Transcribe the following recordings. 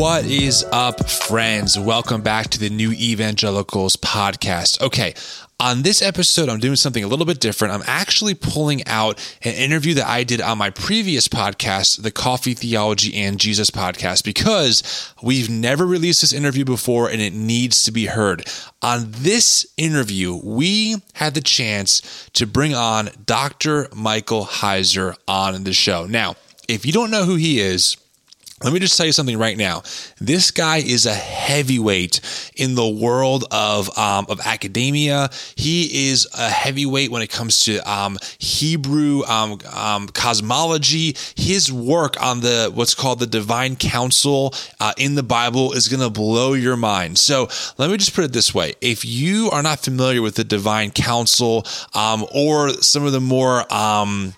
What is up, friends? Welcome back to the New Evangelicals podcast. Okay, on this episode, I'm doing something a little bit different. I'm actually pulling out an interview that I did on my previous podcast, the Coffee Theology and Jesus podcast, because we've never released this interview before and it needs to be heard. On this interview, we had the chance to bring on Dr. Michael Heiser on the show. Now, if you don't know who he is, let me just tell you something right now. This guy is a heavyweight in the world of um, of academia. He is a heavyweight when it comes to um, Hebrew um, um cosmology. His work on the what's called the Divine Council uh, in the Bible is going to blow your mind. So let me just put it this way: if you are not familiar with the Divine Council um, or some of the more um,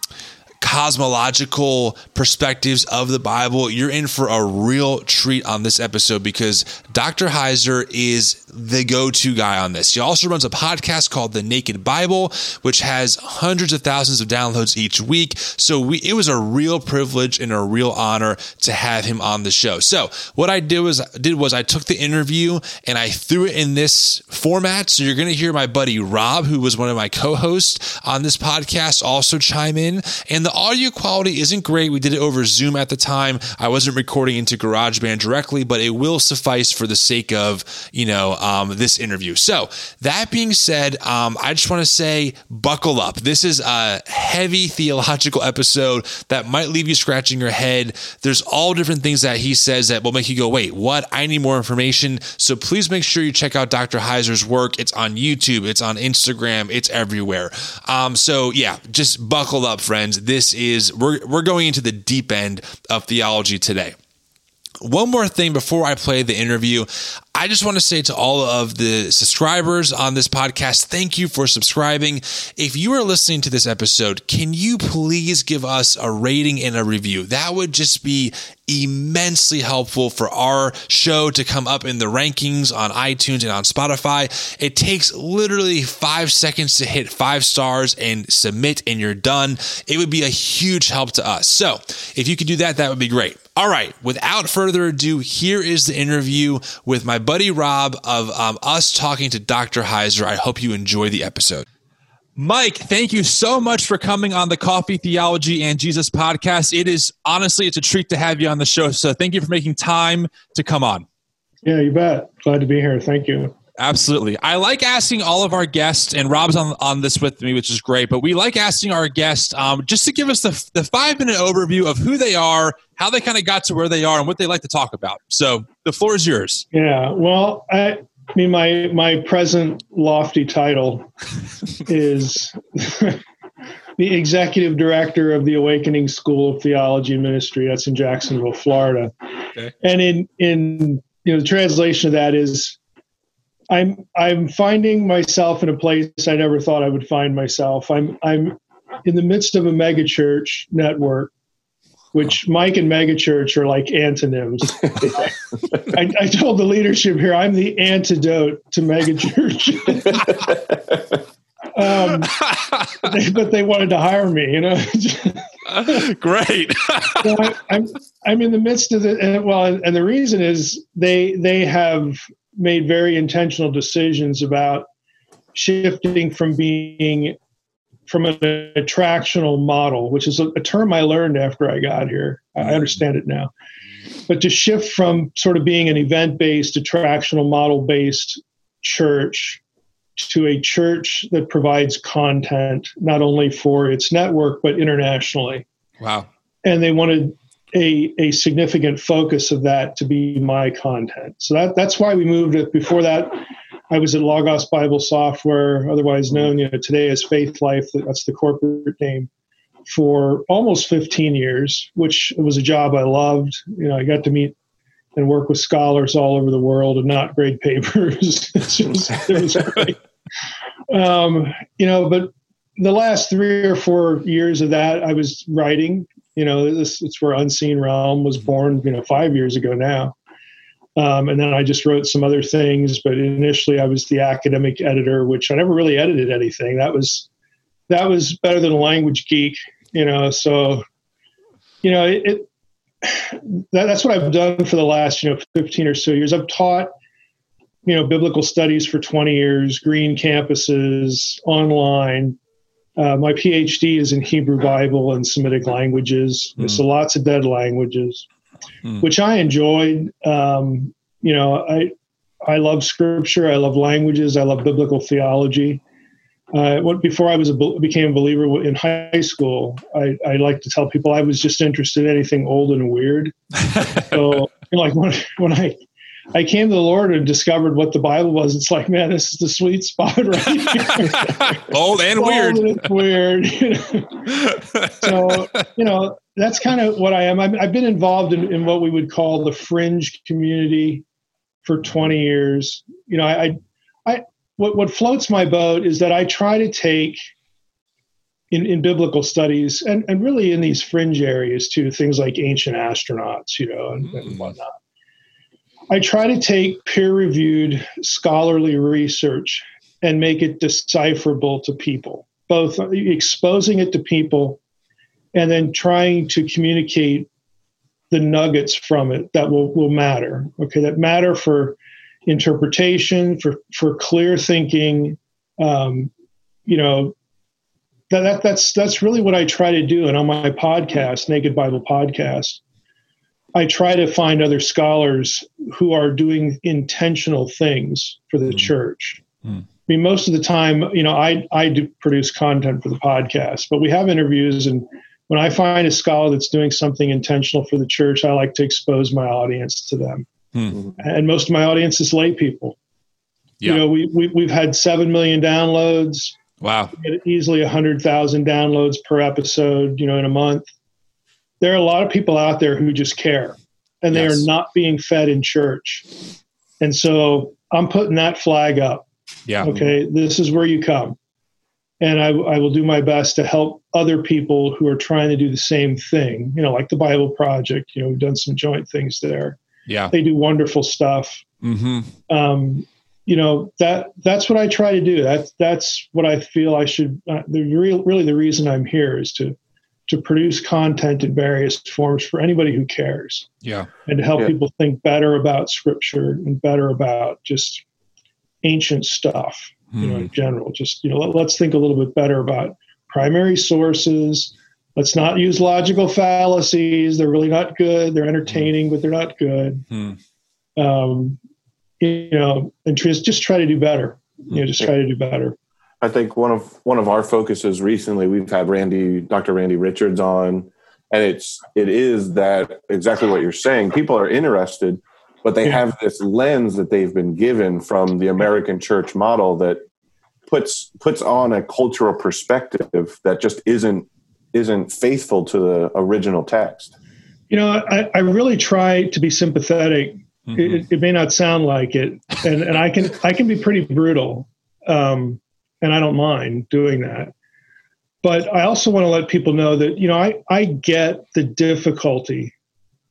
cosmological perspectives of the Bible, you're in for a real treat on this episode because Dr. Heiser is the go to guy on this. He also runs a podcast called The Naked Bible, which has hundreds of thousands of downloads each week. So we, it was a real privilege and a real honor to have him on the show. So what I did was, did was I took the interview and I threw it in this format. So you're going to hear my buddy Rob, who was one of my co hosts on this podcast, also chime in. And the audio quality isn't great. We did it over Zoom at the time. I wasn't recording into GarageBand directly, but it will suffice for the sake of, you know, um, this interview. So that being said, um, I just want to say buckle up. This is a heavy theological episode that might leave you scratching your head. There's all different things that he says that will make you go, wait, what? I need more information. So please make sure you check out Dr. Heiser's work. It's on YouTube, it's on Instagram, it's everywhere. Um, so yeah, just buckle up, friends. This this is we're we're going into the deep end of theology today. One more thing before I play the interview. I just want to say to all of the subscribers on this podcast, thank you for subscribing. If you are listening to this episode, can you please give us a rating and a review? That would just be immensely helpful for our show to come up in the rankings on iTunes and on Spotify. It takes literally five seconds to hit five stars and submit, and you're done. It would be a huge help to us. So if you could do that, that would be great. All right, without further ado, here is the interview with my buddy Rob of um, us talking to Dr. Heiser. I hope you enjoy the episode. Mike, thank you so much for coming on the Coffee Theology and Jesus podcast. It is honestly, it's a treat to have you on the show. So thank you for making time to come on. Yeah, you bet. Glad to be here. Thank you. Absolutely. I like asking all of our guests, and Rob's on, on this with me, which is great, but we like asking our guests um, just to give us the, the five minute overview of who they are, how they kind of got to where they are, and what they like to talk about. So the floor is yours. Yeah. Well, I, I mean, my, my present lofty title is the executive director of the Awakening School of Theology and Ministry. That's in Jacksonville, Florida. Okay. And in, in, you know, the translation of that is I'm I'm finding myself in a place I never thought I would find myself. I'm I'm in the midst of a megachurch network, which Mike and megachurch are like antonyms. I, I, told the leadership here I'm the antidote to megachurch. um, they, but they wanted to hire me, you know. Great. so I, I'm I'm in the midst of the well, and the reason is they they have made very intentional decisions about shifting from being from an attractional model, which is a, a, term I learned after I got here. I understand it now. But to shift from sort of being an event based, attractional model based church to a church that provides content, not only for its network, but internationally. Wow. And they wanted a, a significant focus of that to be my content. So that, that's why we moved it. Before that, I was at Logos Bible Software, otherwise known you know, today as Faithlife. That's the corporate name for almost 15 years, which was a job I loved. You know, I got to meet and work with scholars all over the world and not grade papers. it, was, it was great. Um, you know, but the last three or four years of that, I was writing you know, this it's where Unseen Realm was born. You know, five years ago now. Um, and then I just wrote some other things, but initially I was the academic editor, which I never really edited anything. That was that was better than a language geek, you know. So, you know, it, it that, that's what I've done for the last, you know, 15 or so years. I've taught, you know, biblical studies for 20 years, green campuses, online. Uh, my PhD is in Hebrew Bible and Semitic languages, mm. so lots of dead languages, mm. which I enjoyed. Um, you know, I I love scripture, I love languages, I love biblical theology. Uh, what, before I was a, became a believer in high school, I, I like to tell people I was just interested in anything old and weird. so, like when, when I I came to the Lord and discovered what the Bible was, it's like, man, this is the sweet spot right here. old and weird. And weird. You know? so, you know, that's kind of what I am. i have been involved in, in what we would call the fringe community for 20 years. You know, I, I, what, what floats my boat is that I try to take in, in biblical studies and, and really in these fringe areas too, things like ancient astronauts, you know, and, and mm. whatnot. I try to take peer reviewed scholarly research and make it decipherable to people, both exposing it to people and then trying to communicate the nuggets from it that will, will matter. Okay, that matter for interpretation, for for clear thinking. Um, you know, that, that that's that's really what I try to do. And on my podcast, Naked Bible Podcast, I try to find other scholars who are doing intentional things for the mm. church. Mm. I mean, most of the time, you know, I I do produce content for the podcast, but we have interviews and when I find a scholar that's doing something intentional for the church, I like to expose my audience to them. Hmm. And most of my audience is lay people. Yeah. You know, we, we, we've had 7 million downloads. Wow. Easily 100,000 downloads per episode, you know, in a month. There are a lot of people out there who just care and they yes. are not being fed in church. And so I'm putting that flag up. Yeah. Okay. This is where you come and I, I, will do my best to help other people who are trying to do the same thing. You know, like the Bible Project. You know, we've done some joint things there. Yeah, they do wonderful stuff. Mm-hmm. Um, you know that that's what I try to do. That's that's what I feel I should. Uh, the real, really, the reason I'm here is to to produce content in various forms for anybody who cares. Yeah, and to help yeah. people think better about Scripture and better about just ancient stuff you know, in hmm. general. Just you know, let, us think a little bit better about primary sources. Let's not use logical fallacies. They're really not good. They're entertaining, but they're not good. Hmm. Um, you know, and just just try to do better. You know, just try to do better. I think one of one of our focuses recently, we've had Randy, Dr. Randy Richards on, and it's it is that exactly what you're saying. People are interested, but they have this lens that they've been given from the American church model that puts puts on a cultural perspective that just isn't isn't faithful to the original text. You know, I, I really try to be sympathetic. Mm-hmm. It, it, may not sound like it, and, and I can I can be pretty brutal, um, and I don't mind doing that. But I also want to let people know that you know I I get the difficulty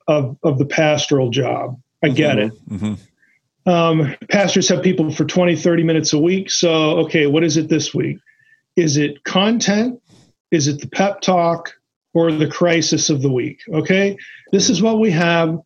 of of the pastoral job. I get mm-hmm. it. Mm-hmm. Um, pastors have people for 20, 30 minutes a week. So, okay, what is it this week? Is it content? Is it the pep talk or the crisis of the week? Okay, this is what we have.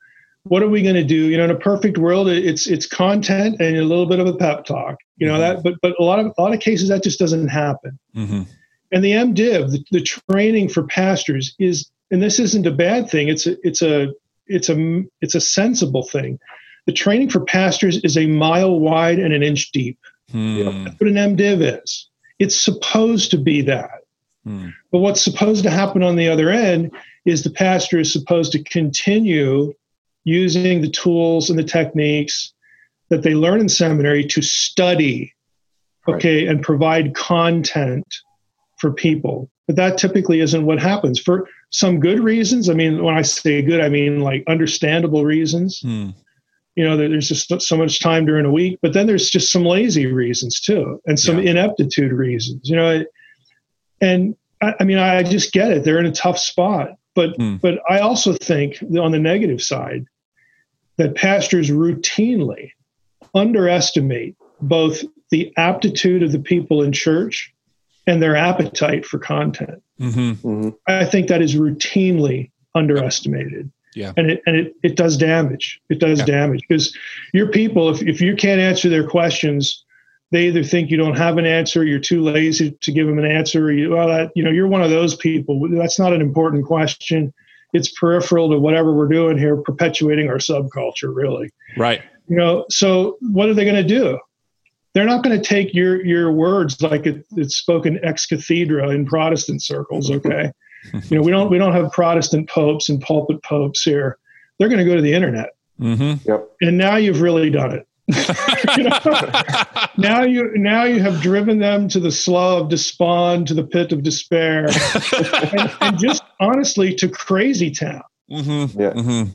What are we going to do? You know, in a perfect world, it's it's content and a little bit of a pep talk. You know mm-hmm. that, but but a lot of a lot of cases that just doesn't happen. Mm-hmm. And the MDiv, the, the training for pastors, is and this isn't a bad thing. It's a it's a it's a it's a sensible thing. The training for pastors is a mile wide and an inch deep. Hmm. That's what an MDiv is. It's supposed to be that. Hmm. But what's supposed to happen on the other end is the pastor is supposed to continue using the tools and the techniques that they learn in seminary to study, okay, right. and provide content for people. But that typically isn't what happens. For some good reasons. I mean, when I say good, I mean like understandable reasons. Hmm. You know, there's just so much time during a week, but then there's just some lazy reasons too, and some yeah. ineptitude reasons. You know, and I, I, mean, I just get it. They're in a tough spot, but hmm. but I also think on the negative side that pastors routinely underestimate both the aptitude of the people in church and their appetite for content. Mm-hmm. Mm-hmm. I think that is routinely underestimated. Yeah. And it and it, it does damage. It does Yeah. damage because your people, if, if you can't answer their questions, they either think you don't have an answer, you're too lazy to give them an answer, or you well that you know, you're one of those people. That's not an important question. It's peripheral to whatever we're doing here, perpetuating our subculture, really Right. you know so what are they going to do they're not going to take your your words like it, it's spoken ex cathedra in protestant circles okay you know we don't we don't have protestant popes and pulpit popes here they're going to go to the internet Mm-hmm. Yep. and now you've really done it You know? now you now you have driven them to the slough of despond to the pit of despair and, and just honestly to crazy town mm-hmm. Yeah. Mm-hmm.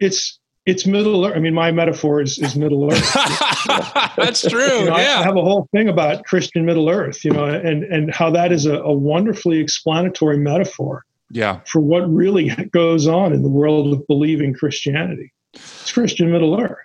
it's it's middle earth i mean my metaphor is, is middle earth That's true. You know, I- I have a whole thing about Christian Middle Earth, you know, and and how that is a, a wonderfully explanatory metaphor Yeah. for what really goes on in the world of believing Christianity. It's Christian Middle Earth,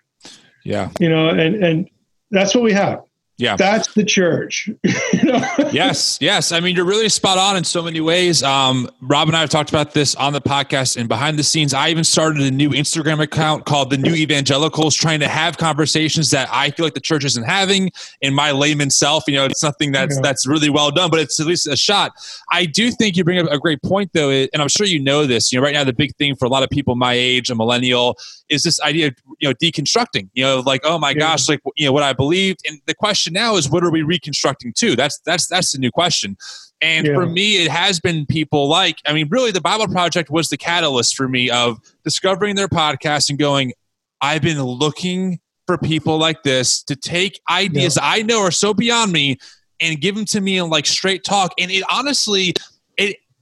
Yeah. you know, and and that's what we have. Yeah. That's the church. you know? yes, yes. I mean, you're really spot on in so many ways. Um, Rob and I have talked about this on the podcast and behind the scenes. I even started a new Instagram account called the New Evangelicals, trying to have conversations that I feel like the church isn't having. In my layman self, you know, it's nothing that's Yeah. that's really well done, but it's at least a shot. I do think you bring up a great point, though, and I'm sure you know this. You know, right now the big thing for a lot of people my age, a millennial, is this idea of you know deconstructing. You know, like oh my Yeah. gosh, like you know what I believed, and the question now is what are we reconstructing to? That's that's that's the new question. And Yeah. for me, it has been people like I mean, really, the Bible Project was the catalyst for me of discovering their podcast and going. I've been looking for people like this to take ideas that I know are so beyond me and give them to me in like straight talk. And it honestly,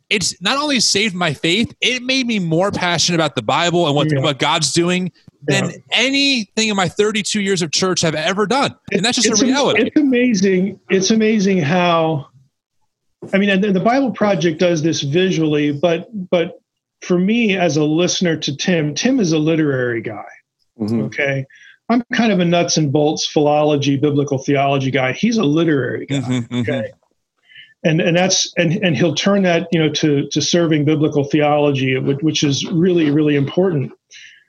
it's not only saved my faith, it made me more passionate about the Bible and what, Yeah. what God's doing than Yeah. anything in my 32 years of church have ever done. And that's just it's, a reality. It's amazing. It's amazing how. I mean, and the Bible Project does this visually, but but for me as a listener to Tim, Tim is a literary guy. Mhm. Okay. I'm kind of a nuts and bolts philology, biblical theology guy. He's a literary guy. Mhm, mhm. Okay. And and that's and and he'll turn that, you know, to to serving biblical theology, which, which is really, really important.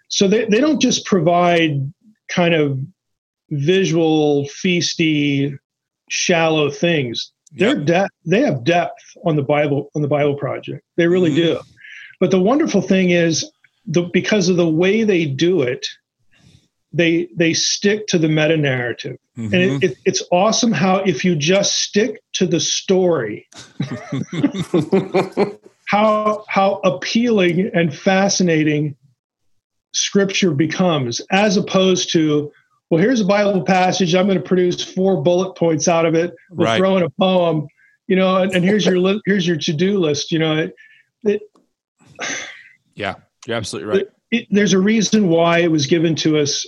So they, they don't just provide kind of visual, feasty, shallow things. They're depth they have depth on the Bible on the Bible project. They really Mhm. do. But the wonderful thing is the because of the way they do it, they they stick to the meta narrative and Mhm. it, it, it's awesome how if you just stick to the story how how appealing and fascinating scripture becomes as opposed to well here's a bible passage i'm going to produce four bullet points out of it we'll Right. throw in a poem you know and, and here's your li- here's your to-do list you know it, it, yeah, you're absolutely right. it, there's a reason why it was given to us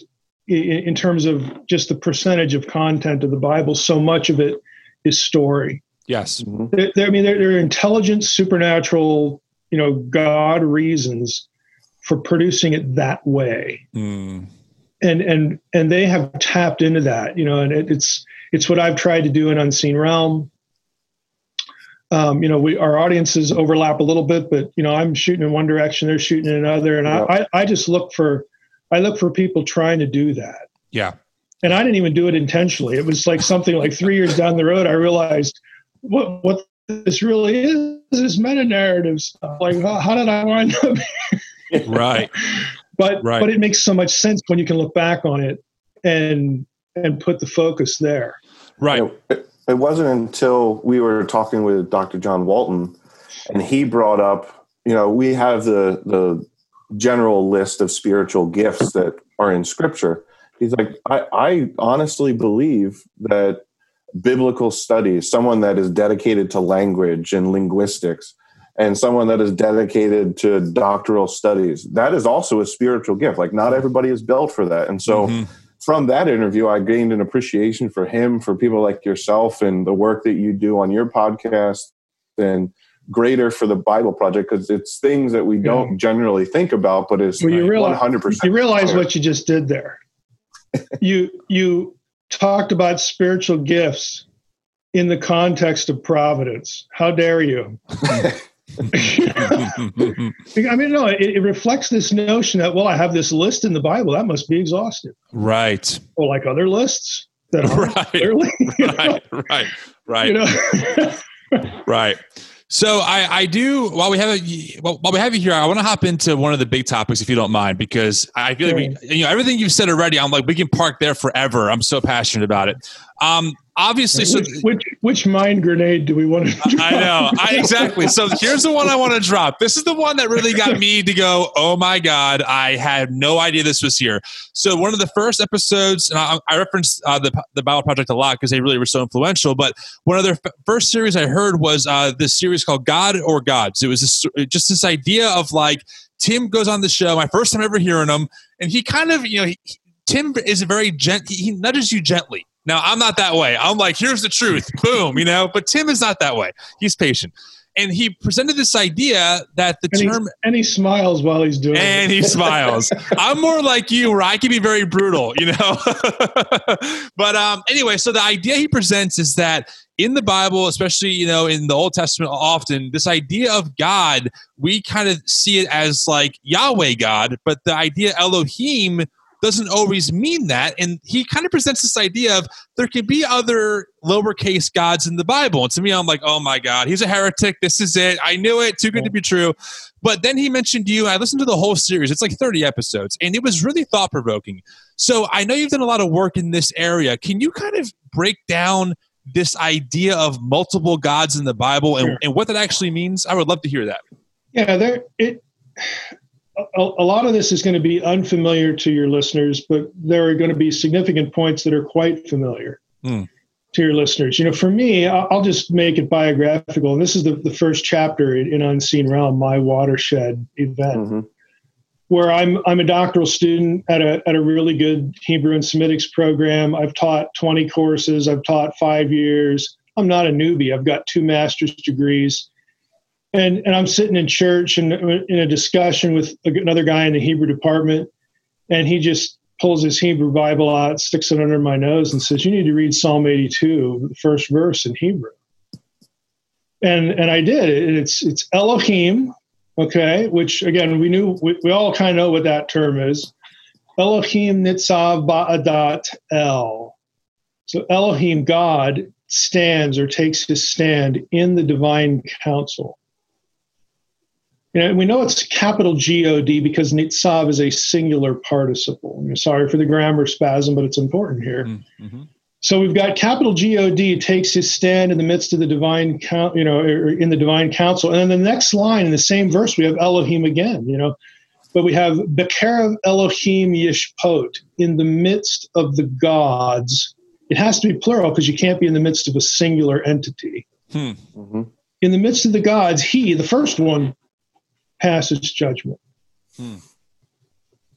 in, in terms of just the percentage of content of the Bible. So much of it is story. Yes. Mhm. There, there- I mean, there, there are intelligent, supernatural, you know, God reasons for producing it that way, Mm. and and and they have tapped into that, you know, and it, it's it's what I've tried to do in Unseen Realm. Um, you know, we our audiences overlap a little bit, but you know, I'm shooting in one direction, they're shooting in another, and I, I I just look for I look for people trying to do that. Yeah. And I didn't even do it intentionally. It was like something like three years down the road, I realized what what this really is is meta narrative stuff. Like, how, how did I wind up? Right. But Right. but it makes so much sense when you can look back on it and and put the focus there. Right. You know, it, it wasn't until we were talking with Dr. John Walton and he brought up, you know, we have the the general list of spiritual gifts that are in scripture. He's like, I, I honestly believe that biblical studies, someone that is dedicated to language and linguistics, and someone that is dedicated to doctoral studies, that is also a spiritual gift. Like, not everybody is built for that. And so, Mhm. from that interview, I gained an appreciation for him, for people like yourself, and the work that you do on your podcast, and greater for the Bible Project because it's things that we don't generally think about, but it's Well, you realize hundred percent. you realize what you just did there. You you talked about spiritual gifts in the context of providence. How dare you? I mean, no, it, it, reflects this notion that well, I have this list in the Bible that must be exhaustive, right? Or like other lists that are right, clearly, right, right, right, you know? right. So I, I do while we have a, while we have you here, I want to hop into one of the big topics if you don't mind, because I feel like we, you know everything you've said already. I'm like we can park there forever. I'm so passionate about it. Um, obviously, which, so which which mind grenade do we want to? Drop? I know, I exactly. So here's the one I want to drop. This is the one that really got me to go. Oh my god, I had no idea this was here. So one of the first episodes, and I, I referenced uh, the the Bible Project a lot because they really were so influential. But one of their f- first series I heard was uh, this series called God or Gods. It was this, just this idea of like Tim goes on the show. My first time ever hearing him, and he kind of you know. He, Tim is a very gent. He nudges you gently now, I'm not that way. I'm like, here's the truth. Boom, you know, but Tim is not that way. He's patient. And he presented this idea that the and term. He, and he smiles while he's doing and it. And he smiles. I'm more like you, where I can be very brutal, you know? but um, anyway, so the idea he presents is that in the Bible, especially, you know, in the Old Testament, often this idea of God, we kind of see it as like Yahweh God, but the idea Elohim doesn't always mean that. And he kind of presents this idea of there can be other lowercase gods in the Bible. And to me, I'm like, oh my God, he's a heretic. This is it. I knew it. Too good to be true. But then he mentioned you. I listened to the whole series. It's like 30 episodes, and it was really thought provoking. So I know you've done a lot of work in this area. Can you kind of break down this idea of multiple gods in the Bible and, sure. and what that actually means? I would love to hear that. Yeah, there it a, a, lot of this is going to be unfamiliar to your listeners, but there are going to be significant points that are quite familiar mm. to your listeners. You know, for me, I'll just make it biographical. And this is the, the first chapter in Unseen Realm, my watershed event, mm-hmm. where I'm, I'm a doctoral student at a, at a really good Hebrew and Semitics program. I've taught 20 courses, I've taught five years. I'm not a newbie, I've got two master's degrees and and I'm sitting in church and in a discussion with another guy in the Hebrew department, and he just pulls his Hebrew Bible out, sticks it under my nose, and says, "You need to read Psalm 82, the first verse in Hebrew." And and I did. It's it's Elohim, okay, which again we knew we, we all kind of know what that term is. Elohim Nitzav Ba'adat El. So Elohim, God, stands or takes his stand in the divine council. You know, we know it's capital G O D because nitzav is a singular participle. I'm sorry for the grammar spasm, but it's important here. Mm-hmm. So we've got capital G O D takes his stand in the midst of the divine count, you know, in the divine council. And then the next line in the same verse, we have Elohim again, you know, but we have Bekerev Elohim Yishpot in the midst of the gods. It has to be plural because you can't be in the midst of a singular entity. Hmm. Mm-hmm. In the midst of the gods, he, the first one, passes judgment. Hmm.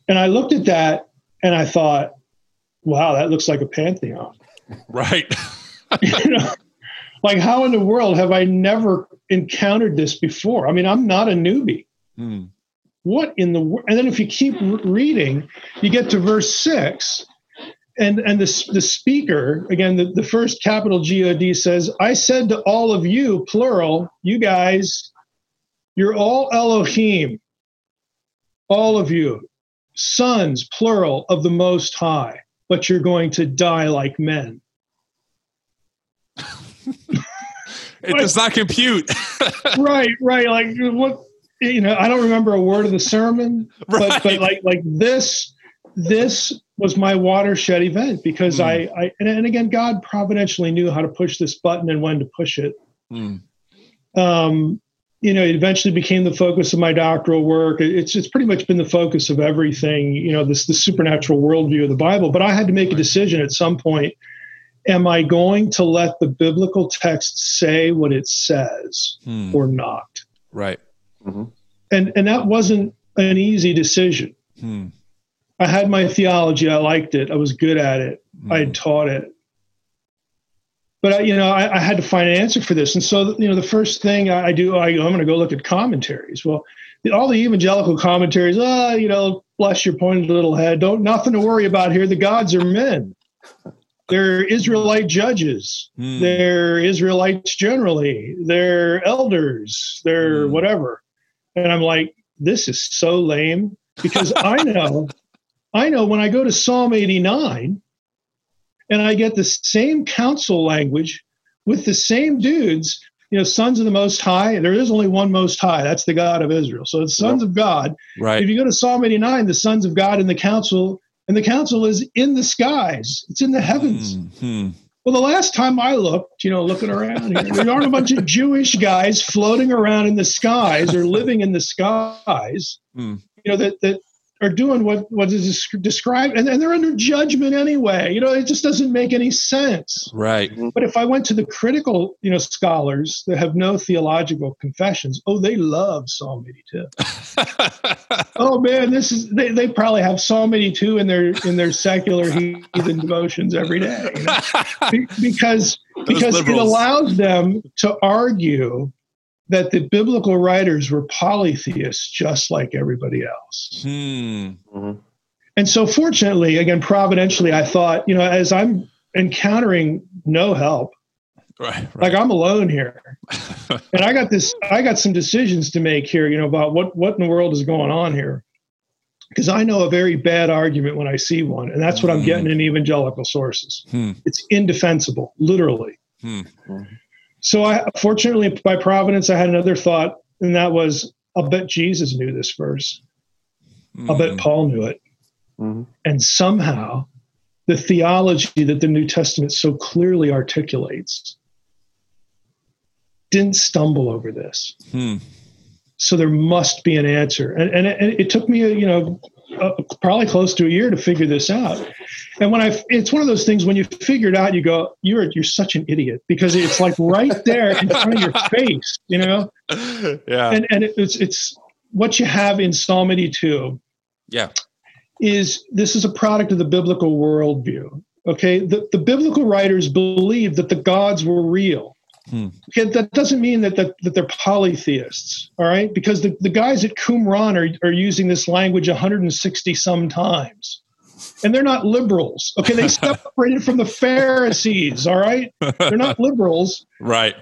And I looked at that and I thought, wow, that looks like a pantheon. Right. you know, like how in the world have I never encountered this before? I mean, I'm not a newbie. Hmm. What in the world? And then if you keep reading, you get to verse six, and and the the speaker again, the, the first capital God says, "I said to all of you, plural, you guys, you're all Elohim, all of you, sons, plural, of the Most High, but you're going to die like men. it does not compute. right, right. Like what you know, I don't remember a word of the sermon, right. but, but like like this this was my watershed event because mm. I, I and, and, again God providentially knew how to push this button and when to push it. Mm. Um, you know, it eventually became the focus of my doctoral work. It's it's pretty much been the focus of everything. You know, this the supernatural worldview of the Bible. But I had to make a decision at some point. Am I going to let the biblical text say what it says hmm. or not? Right. Mm-hmm. And and that wasn't an easy decision. Hmm. I had my theology. I liked it. I was good at it. Hmm. I had taught it but you know, I, I, had to find an answer for this. And so, you know, the first thing I do, I, am going to go look at commentaries. Well, all the evangelical commentaries, ah, oh, you know, bless your pointed little head. Don't nothing to worry about here. The gods are men. they're Israelite judges, Hmm. they're Israelites generally, they're elders, they're Hmm. whatever. And I'm like, this is so lame because I know, I know when I go to Psalm 89 and I get the same council language with the same dudes, you know, sons of the Most High. There is only one Most High. That's the God of Israel. So it's sons of God. Right. If you go to Psalm 89, the sons of God in the council, and the council is in the skies. It's in the heavens. Hmm. Hmm. Well, the last time I looked, you know, looking around here, there aren't a bunch of Jewish guys floating around in the skies or living in the skies, Hmm. you know, that, that are doing what, what is described, and, and they're under judgment anyway. You know, it just doesn't make any sense. Right. But if I went to the critical, you know, scholars that have no theological confessions, oh, they love Psalm 82. oh man, this is they, they probably have Psalm 82 in their in their secular heathen devotions every day. you know? Be- because because it allows them to argue that the biblical writers were polytheists just like everybody else. Hmm. Mhm. And so fortunately, again, providentially, I thought, you know, as I'm encountering no help, Right. like I'm alone here. and I got this I got some decisions to make here, you know, about what what in the world is going on here. Because I know a very bad argument when I see one, and that's what I'm Mm. getting in evangelical sources. Hmm. It's indefensible, literally. Hmm. So I fortunately by providence I had another thought, and that was I'll bet Jesus knew this verse. I'll bet Hmm. Paul knew it. Mhm. And somehow the theology that the New Testament so clearly articulates didn't stumble over this. Hmm. So there must be an answer. And, and, it, and it took me, you know, uh, probably close to a year to figure this out. And when I, it's one of those things when you figure it out, you go, you're, you're such an idiot because it's like right there in front of your face, you know? yeah. And, and it, it's, it's what you have in Psalm 82 yeah. is this is a product of the biblical worldview. Okay, the, the biblical writers believed that the gods were real. Hmm. Okay, that doesn't mean that, that, that they're polytheists, all right? Because the, the guys at Qumran are, are using this language 160 some times. And they're not liberals. Okay, they separated from the Pharisees, all right? They're not liberals Right.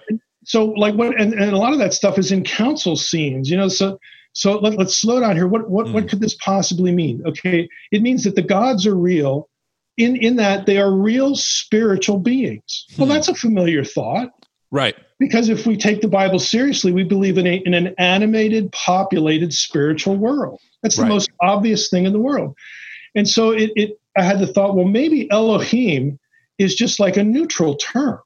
so like what and, and a lot of that stuff is in council scenes you know so so let, let's slow down here what what, what Mm. could this possibly mean okay it means that the gods are real in in that they are real spiritual beings well Hmm. that's a familiar thought Right. because if we take the bible seriously we believe in, a, in an animated populated spiritual world that's the Right. most obvious thing in the world and so it, it i had the thought well maybe elohim is just like a neutral term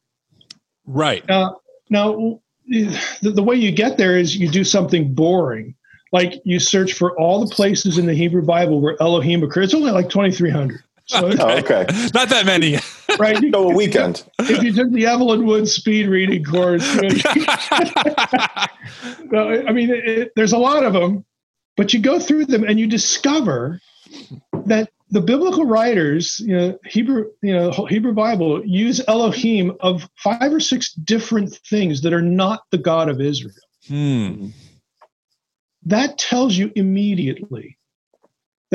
Right. now, now the, the way you get there is you do something boring. Like you search for all the places in the Hebrew Bible where Elohim occurs. It's only like 2,300. So, Oh, okay. Not that many. right? You- So a weekend. if you took the Evelyn Wood speed reading course, you know, no, I mean, it, it- there's a lot of them, but you go through them and you discover that the biblical writers, you know, Hebrew, you know, Hebrew Bible use Elohim of five or six different things that are not the God of Israel. hmm. That tells you immediately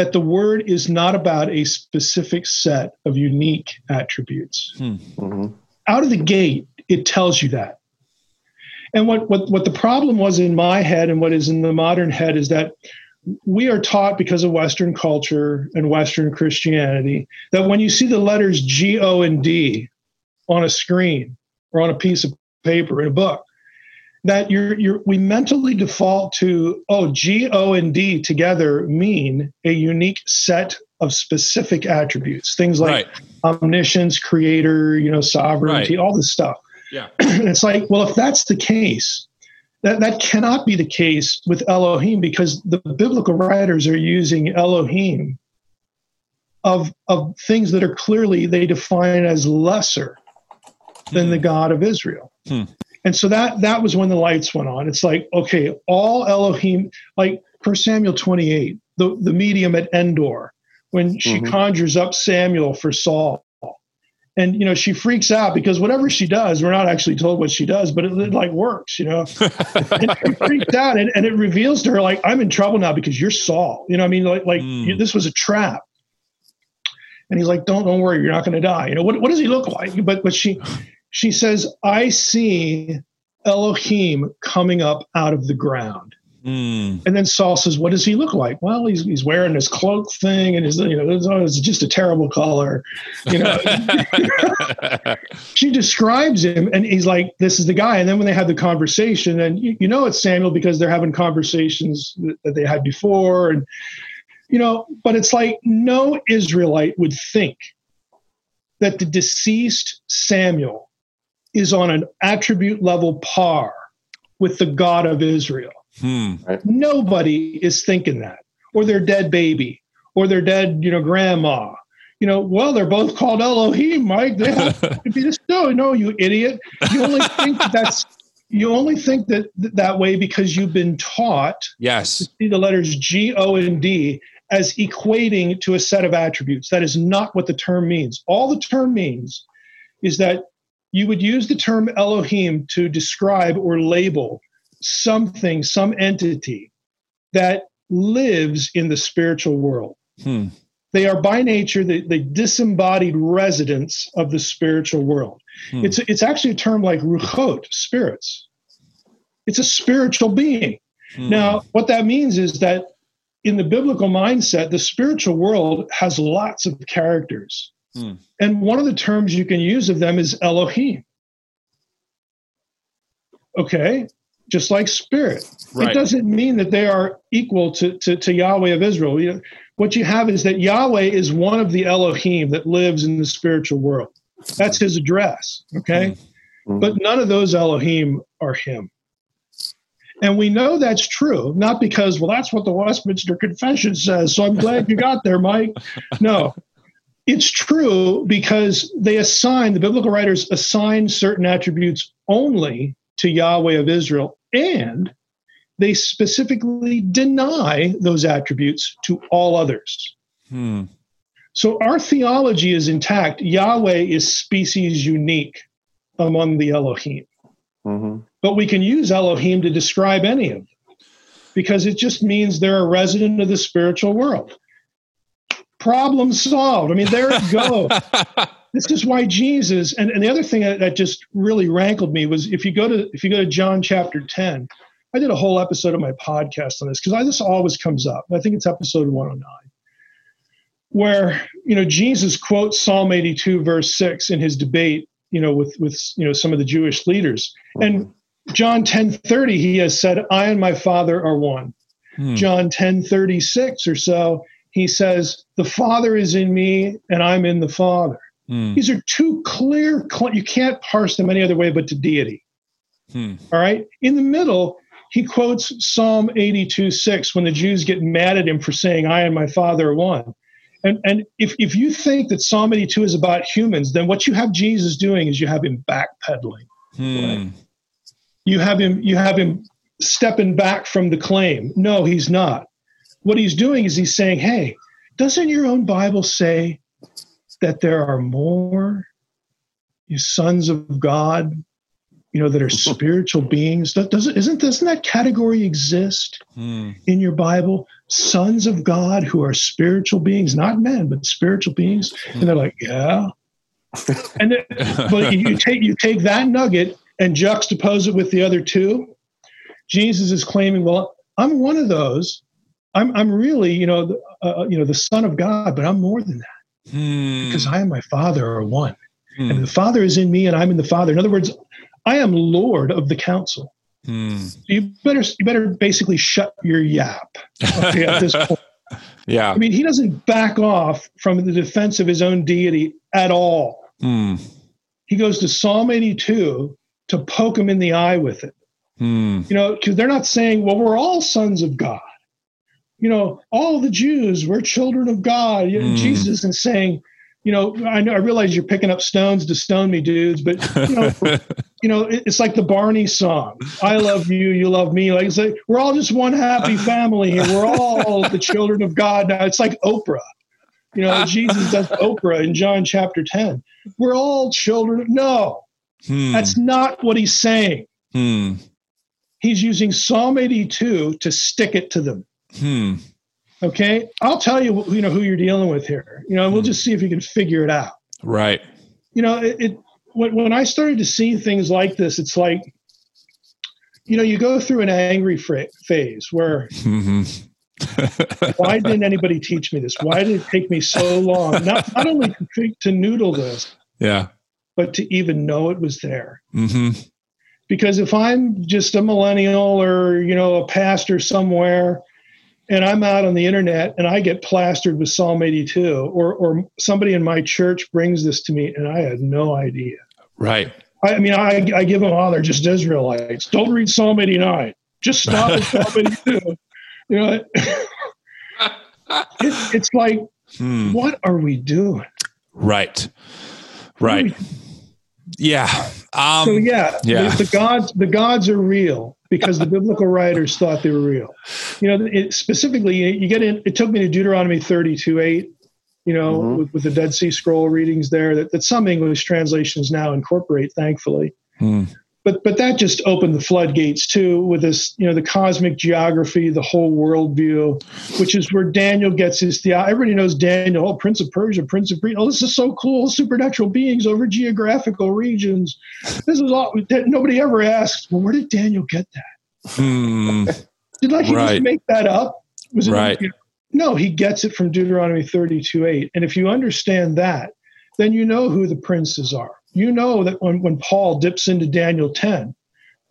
that the word is not about a specific set of unique attributes Mhm. out of the gate, it tells you that. And what, what, what the problem was in my head and what is in the modern head is that we are taught because of Western culture and Western Christianity that when you see the letters G, O, and D on a screen or on a piece of paper in a book, that you're, you're, we mentally default to, oh, G, O, and D together mean a unique set of specific attributes, things like right. omniscience, creator, you know, sovereignty, all this stuff. Yeah. and it's like, well, if that's the case, that, that cannot be the case with Elohim because the biblical writers are using Elohim of, of things that are clearly they define as lesser than the God of Israel. Hmm. And so that that was when the lights went on. It's like, okay, all Elohim, like 1 Samuel 28, the, the medium at Endor, when she Mhm. conjures up Samuel for Saul. And you know, she freaks out because whatever she does, we're not actually told what she does, but it, it like works, you know. and she freaks out and, and it reveals to her, like, I'm in trouble now because you're Saul. You know, what I mean, like like you- this was a trap. And he's like, don't, don't worry, you're not going to die. You know, what, what does he look like? But, but she, she says, I see Elohim coming up out of the ground. Mm. And then Saul says, "What does he look like?" Well, he's he's wearing this cloak thing, and his you know it's, oh, just a terrible color. You know, she describes him, and he's like, "This is the guy." And then when they have the conversation, and you, you know it's Samuel because they're having conversations that, that they had before, and you know, but it's like no Israelite would think that the deceased Samuel is on an attribute level par with the God of Israel. Hmm. Nobody is thinking that, or their dead baby, or their dead, you know, grandma. You know, well, they're both called Elohim, Mike. They have to be this. No, no, you idiot. You only think that that's you only think that that way because you've been taught yes to see the letters G, O, and D as equating to a set of attributes. That is not what the term means. All the term means is that you would use the term Elohim to describe or label something, some entity that lives in the spiritual world. Hmm. They are by nature the, the, disembodied residents of the spiritual world. Hmm. It's, it's actually a term like ruchot, spirits. It's a spiritual being. Hmm. Now, what that means is that in the biblical mindset, the spiritual world has lots of characters. Hmm. And one of the terms you can use of them is Elohim. Okay, just like spirit. Right. It doesn't mean that they are equal to, to, to Yahweh of Israel. You know, what you have is that Yahweh is one of the Elohim that lives in the spiritual world. That's his address. Okay. Mm-hmm. But none of those Elohim are him. And we know that's true, not because, well, that's what the Westminster Confession says. So I'm glad you got there, Mike. No, it's true because they assign, the biblical writers assign certain attributes only to Yahweh of Israel, and they specifically deny those attributes to all others. Hmm. So our theology is intact. Yahweh is species unique among the Elohim. Mm-hmm. But we can use Elohim to describe any of them because it just means they're a resident of the spiritual world. Problem solved. I mean, there it goes. this is why Jesus and, and the other thing that, that just really rankled me was if you go to if you go to John chapter 10, I did a whole episode of my podcast on this because this always comes up. I think it's episode 109 where you know Jesus quotes Psalm 82 verse 6 in his debate you know with with you know some of the Jewish leaders and John 10:30 he has said I and my father are one. Hmm. John 10:36 or so he says, The Father is in me and I'm in the Father. Mm. These are two clear, you can't parse them any other way but to deity. Hmm. All right. In the middle, he quotes Psalm 82 6 when the Jews get mad at him for saying, I and my Father are one. And, and if, if you think that Psalm 82 is about humans, then what you have Jesus doing is you have him backpedaling. Hmm. Right? You have him you have him stepping back from the claim. No, he's not what he's doing is he's saying, hey, doesn't your own Bible say that there are more you sons of God, you know, that are spiritual beings? Doesn't isn't doesn't that category exist hmm. in your Bible? Sons of God who are spiritual beings, not men, but spiritual beings. And they're like, yeah. and then, but you take you take that nugget and juxtapose it with the other two. Jesus is claiming, well, I'm one of those, I'm I'm really you know the, uh, uh, you know the Son of God, but I'm more than that hmm. because I and my Father are one, hmm. and the Father is in me, and I'm in the Father. In other words, I am Lord of the council. Hmm. So you better you better basically shut your yap okay, at this point. yeah, I mean he doesn't back off from the defense of his own deity at all. Hmm. He goes to Psalm 82 to poke him in the eye with it. Hmm. You know, because they're not saying, "Well, we're all sons of God." You know, all the Jews were children of God. Mm. Jesus is saying, you know, I know I realize you're picking up stones to stone me, dudes, but you know, you know, it's like the Barney song. I love you, you love me. Like it's like we're all just one happy family here. We're all the children of God now. It's like Oprah. You know, Jesus does Oprah in John chapter 10. We're all children. No, hmm. that's not what he's saying. Hmm. He's using Psalm 82 to stick it to them. Hmm. Okay, I'll tell you, you know, who you're dealing with here. You know, we'll just see if you can figure it out. Right. You know, it, it when, when I started to see things like this, it's like, you know, you go through an angry fra- phase where hmm why didn't anybody teach me this? Why did it take me so long? Not not only to, to noodle this, yeah. but to even know it was there. hmm Because if I'm just a millennial or you know a pastor somewhere, and I'm out on the internet and I get plastered with Psalm 82, or or somebody in my church brings this to me and I had no idea. Right. I, I mean, I, I give them, all. they're just Israelites. Don't read Psalm 89. Just stop at Psalm 82. You know, it, it's like, Hmm. what are we doing? Right. Right. Yeah. Um, so yeah, yeah. The, the gods, the gods are real because the biblical writers thought they were real. You know, it, specifically, you get in. It took me to Deuteronomy 32, 8. You know, Mhm. with, with the Dead Sea Scroll readings there that, that some English translations now incorporate, thankfully. hmm. But but that just opened the floodgates too with this you know the cosmic geography the whole worldview which is where daniel gets his theo everybody knows daniel oh prince of persia prince of greece oh this is so cool supernatural beings over geographical regions this is all that nobody ever asked well where did daniel get that Hmm. did like he Right. just make that up was it Right. no he gets it from deuteronomy 32 8 and if you understand that then you know who the princes are you know that when, when paul dips into daniel 10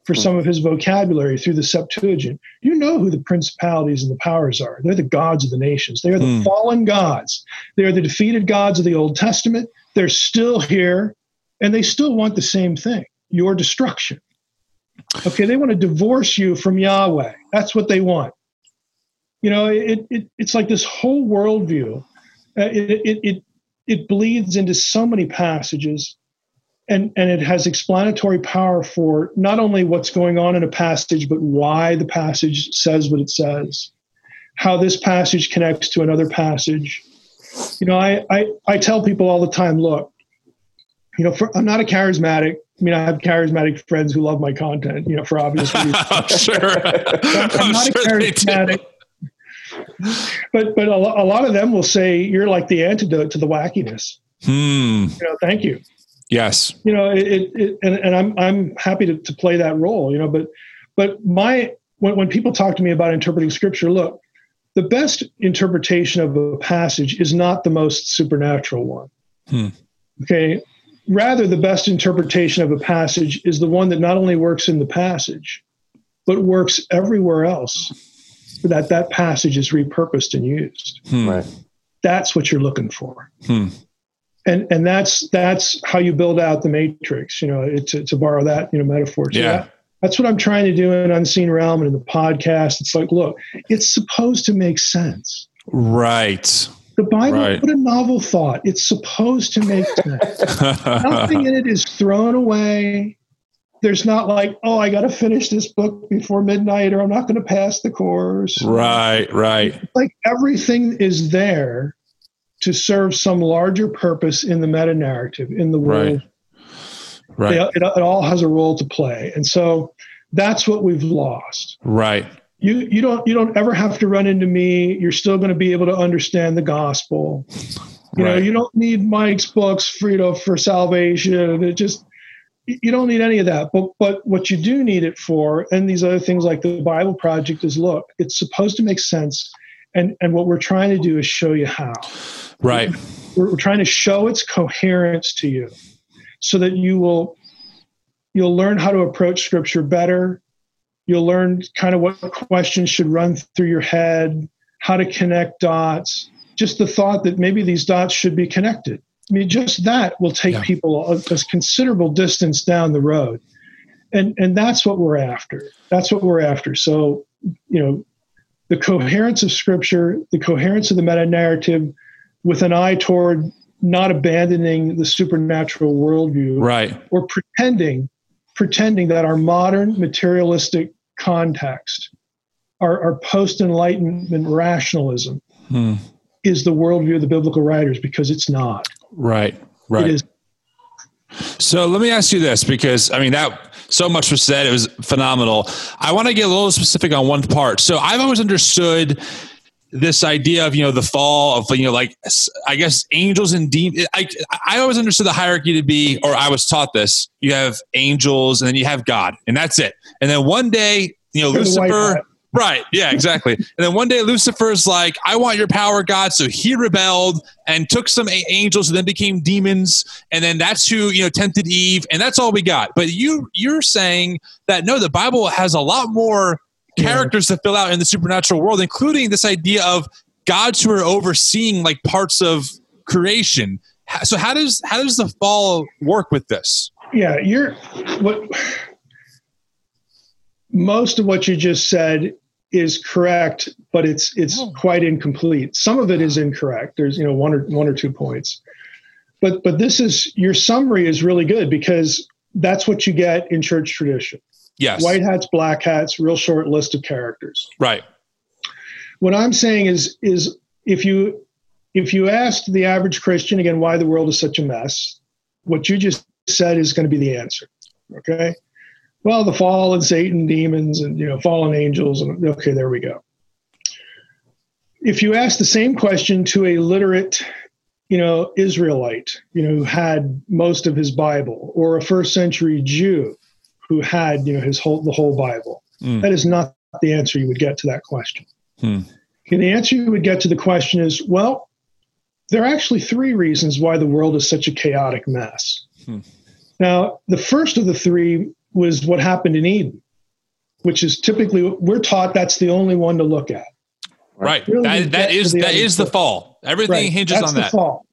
for some of his vocabulary through the septuagint you know who the principalities and the powers are. They're the gods of the nations. They are the Hmm. fallen gods. They are the defeated gods of the old testament. They're still here and they still want the same thing your destruction. Okay they want to divorce you from yahweh. That's what they want. You know it, it it's like this whole worldview uh, it, it it it bleeds into so many passages and and it has explanatory power for not only what's going on in a passage but why the passage says what it says how this passage connects to another passage you know i i, I tell people all the time look you know for, i'm not a charismatic i mean i have charismatic friends who love my content you know for obvious reasons I'm sure. I'm I'm not sure a charismatic. But but a, a lot of them will say you're like the antidote to the wackiness. Hmm. You know, thank you. Yes. You know, it, it, it and, and I'm I'm happy to, to play that role. You know, but but my when when people talk to me about interpreting scripture, look, the best interpretation of a passage is not the most supernatural one. Hmm. Okay. Rather, the best interpretation of a passage is the one that not only works in the passage, but works everywhere else that that passage is repurposed and used. Hmm. Right. That's what you're looking for. Hmm. And and that's that's how you build out the matrix, you know, to, to borrow that, you know, metaphor. So Yeah. that- that's what I'm trying to do in Unseen Realm and in the podcast. It's like, look, it's supposed to make sense. Right. The Bible, Right. what a novel thought. It's supposed to make sense. Nothing in it is thrown away. There's not like, oh, I got to finish this book before midnight or I'm not going to pass the course. right. Right. Like everything is there to serve some larger purpose in the meta narrative, in the world. Right. Right. It, it, it all has a role to play. And so that's what we've lost. Right. You, you don't you don't ever have to run into me. You're still going to be able to understand the gospel. You know, you don't need Mike's books for you know for salvation. It just you don't need any of that. But but what you do need it for, and these other things like the Bible Project is look, it's supposed to make sense. And and what we're trying to do is show you how. Right. We're, we're trying to show its coherence to you, so that you will you'll learn how to approach Scripture better. You'll learn kind of what questions should run through your head, how to connect dots. Just the thought that maybe these dots should be connected. I mean, just that will take Yeah. people a, a considerable distance down the road, and and that's what we're after. That's what we're after. So, you know, the coherence of Scripture, the coherence of the meta narrative, with an eye toward not abandoning the supernatural worldview Right. or pretending pretending that our modern materialistic context our, our post-enlightenment rationalism Hmm. is the worldview of the biblical writers because it's not Right. Right. So let me ask you this because I mean that so much was said it was phenomenal. I want to get a little specific on one part. So I've always understood this idea of you know the fall of you know like I guess angels and demons. I I always understood the hierarchy to be, or I was taught this. You have angels, and then you have God, and that's it. And then one day, you know, Lucifer. Right. Yeah, exactly. and then one day Lucifer's like, I want your power, God. So he rebelled and took some angels and then became demons. And then that's who, you know, tempted Eve. And that's all we got. But you you're saying that no, the Bible has a lot more characters yeah. to fill out in the supernatural world, including this idea of gods who are overseeing like parts of creation. So how does how does the fall work with this? Yeah, you're what most of what you just said is correct, but it's it's oh. quite incomplete. Some of it is incorrect. There's you know one or one or two points, but but this is your summary is really good because that's what you get in church tradition. Yes. White hats, black hats, real short list of characters. Right. What I'm saying is is if you if you asked the average Christian again why the world is such a mess, what you just said is going to be the answer. Okay. Well, the fall and Satan, demons, and you know, fallen angels, and okay, there we go. If you ask the same question to a literate, you know, Israelite, you know, who had most of his Bible, or a first century Jew, who had you know his whole the whole Bible. Mm. That is not the answer you would get to that question. Hmm. And the answer you would get to the question is, well, there are actually three reasons why the world is such a chaotic mess. Hmm. Now, the first of the three was what happened in Eden, which is typically we're taught that's the only one to look at. Right. Really that, that is that is the fall. Everything right. hinges that's on that. Fall.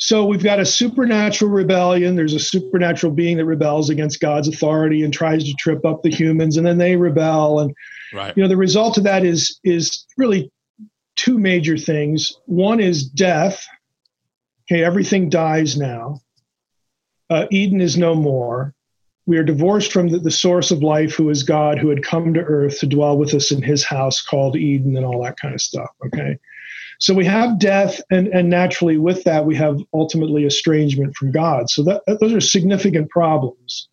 So we've got a supernatural rebellion. There's a supernatural being that rebels against God's authority and tries to trip up the humans, and then they rebel. And right. you know, the result of that is is really two major things. One is death. Okay, everything dies now. Uh, Eden is no more. We are divorced from the, the source of life, who is God, who had come to earth to dwell with us in his house called Eden and all that kind of stuff. Okay. So we have death, and, and naturally, with that, we have ultimately estrangement from God. So that, those are significant problems.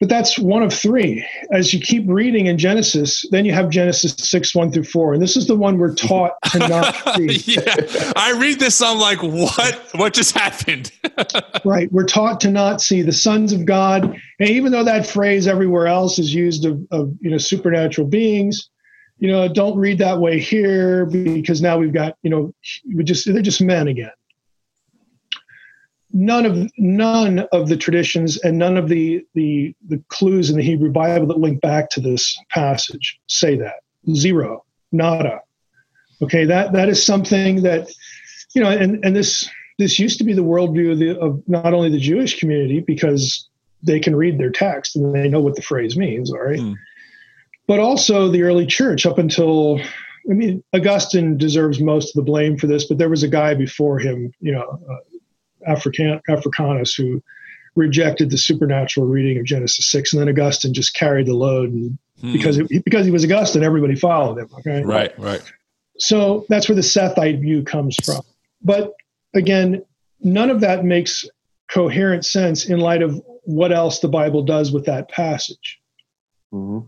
But that's one of three. As you keep reading in Genesis, then you have Genesis 6, 1 through 4. And this is the one we're taught to not see. yeah. I read this, I'm like, what? What just happened? right. We're taught to not see the sons of God. And even though that phrase everywhere else is used of, of you know supernatural beings, you know, don't read that way here because now we've got, you know, we just they're just men again. None of none of the traditions and none of the the the clues in the Hebrew Bible that link back to this passage say that. Zero, nada. Okay, that that is something that, you know, and and this this used to be the worldview of, the, of not only the Jewish community because they can read their text and they know what the phrase means. All right. Mm but also the early church up until I mean, Augustine deserves most of the blame for this, but there was a guy before him, you know, uh, African, Africanus, who rejected the supernatural reading of Genesis six, and then Augustine just carried the load, and hmm. because it, because he was Augustine, everybody followed him. Okay, right, right. So that's where the Sethite view comes from. But again, none of that makes coherent sense in light of what else the Bible does with that passage. Mm-hmm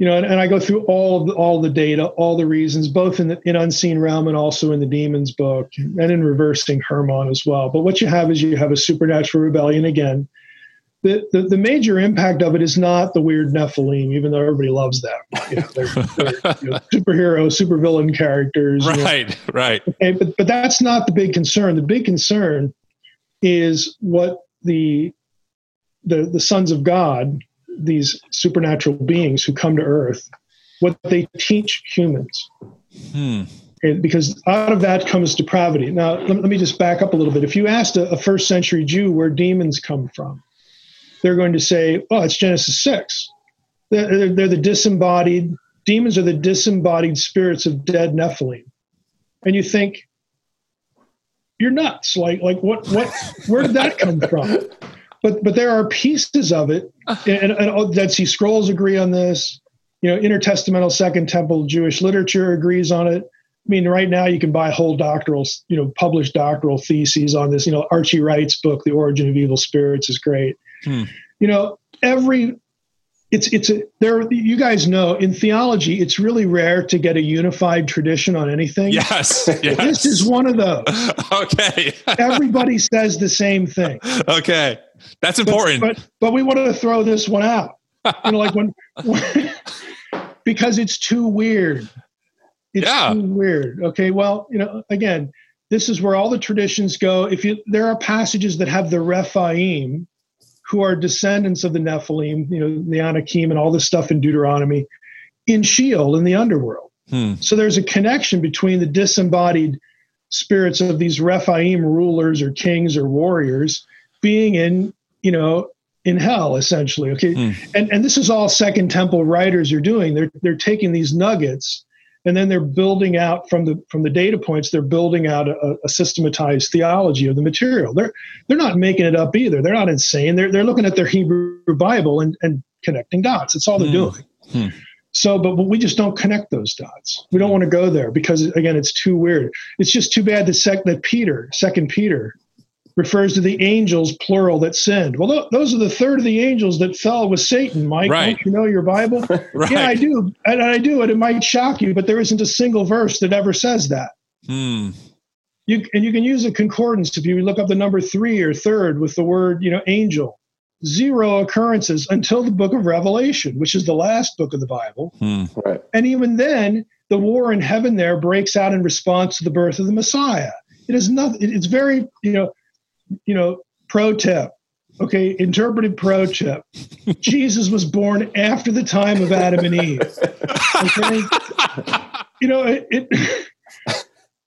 you know, and, and I go through all the, all the data, all the reasons, both in the in Unseen Realm and also in the Demons book, and in Reversing Hermon as well. But what you have is you have a supernatural rebellion again. The, the, the major impact of it is not the weird Nephilim, even though everybody loves them. You know, they're, they're you know, superhero, supervillain characters. Right, you know. right. Okay, but but that's not the big concern. The big concern is what the the the sons of God these supernatural beings who come to earth, what they teach humans. Hmm. And because out of that comes depravity. Now, let, let, me just back up a little bit. If you asked a, a first century Jew where demons come from, they're going to say, oh, it's Genesis 6. They're, they're, they're the disembodied, demons are the disembodied spirits of dead Nephilim. And you think, you're nuts. Like, like what, what, where did that come from? But but there are pieces of it, and, and, and Dead Sea Scrolls agree on this. You know, intertestamental Second Temple Jewish literature agrees on it. I mean, right now you can buy whole doctoral, you know, published doctoral theses on this. You know, Archie Wright's book, The Origin of Evil Spirits, is great. Hmm. You know, every it's it's a there you guys know in theology it's really rare to get a unified tradition on anything Yes. yes. this is one of those okay. everybody says the same thing okay. That's but, important. but but we want to throw this one out you know like when, when because it's too weird it's Yeah. too weird okay well you know again this is where all the traditions go if you there are passages that have the rephaim who are descendants of the nephilim you know the anakim and all this stuff in deuteronomy in sheol in the underworld Hmm. so there's a connection between the disembodied spirits of these rephaim rulers or kings or warriors being in you know in hell essentially okay Hmm. and and this is all second temple writers are doing they're they're taking these nuggets and then they're building out from the from the data points they're building out a, a systematized theology of the material. They're they're not making it up either. They're not insane. They're they're looking at their hebrew bible and and connecting dots. That's all they're Hmm. doing. Hmm. so but we just don't connect those dots. We don't want to go there because again it's too weird. It's just too bad that sec that peter second peter refers to the angels plural that sinned well tho- those are the third of the angels that fell with satan mike Right. don't you know your bible Right. yeah i do and i do and it might shock you but there isn't a single verse that ever says that Hmm. you and you can use a concordance if you look up the number three or third with the word you know angel zero occurrences until the book of revelation which is the last book of the bible Hmm. Right. and even then the war in heaven there breaks out in response to the birth of the messiah it is nothing it's very you know you know pro tip okay interpreted pro tip. Jesus was born after the time of adam and eve okay? You know it, it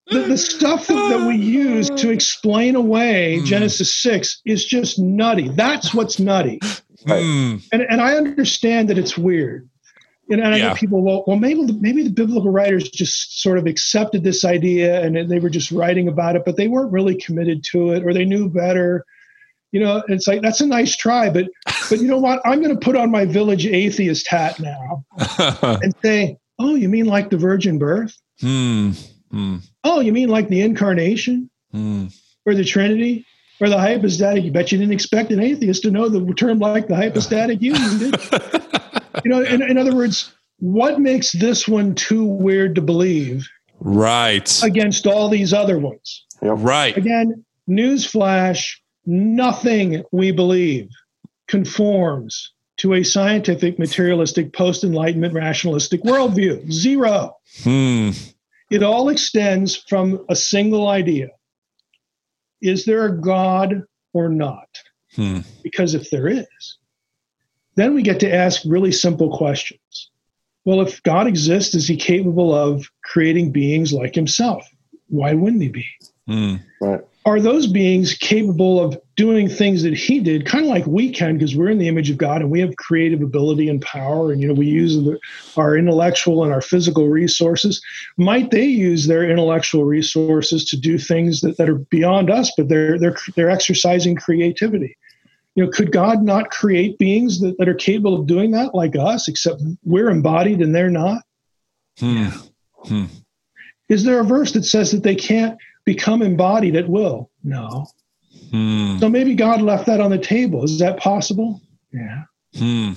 the, the stuff that, that we use to explain away Hmm. genesis 6 is just nutty. That's what's nutty. Hmm. and, and i understand that it's weird and, and I Yeah. get people, well, well, maybe the, maybe the biblical writers just sort of accepted this idea and they were just writing about it, but they weren't really committed to it, or they knew better. You know, it's like that's a nice try, but but you know what? I'm going to put on my village atheist hat now and say, oh, you mean like the virgin birth? Hmm. Hmm. Oh, you mean like the incarnation Hmm. or the Trinity or the hypostatic? You bet you didn't expect an atheist to know the term like the hypostatic union, did you? you know, in, in other words, what makes this one too weird to believe Right. against all these other ones? Right. Again, newsflash nothing we believe conforms to a scientific, materialistic, post enlightenment, rationalistic worldview. Zero. Hmm. It all extends from a single idea Is there a God or not? Hmm. Because if there is, then we get to ask really simple questions. Well, if God exists, is he capable of creating beings like himself? Why wouldn't he be? Hmm. Right. Are those beings capable of doing things that he did, kind of like we can, because we're in the image of God and we have creative ability and power, and you know we use the, our intellectual and our physical resources. Might they use their intellectual resources to do things that, that are beyond us, but they're they're they're exercising creativity? You know, could God not create beings that, that are capable of doing that like us, except we're embodied and they're not? Hmm. Hmm. Is there a verse that says that they can't become embodied at will? No. Hmm. So maybe God left that on the table. Is that possible? Yeah. Hmm.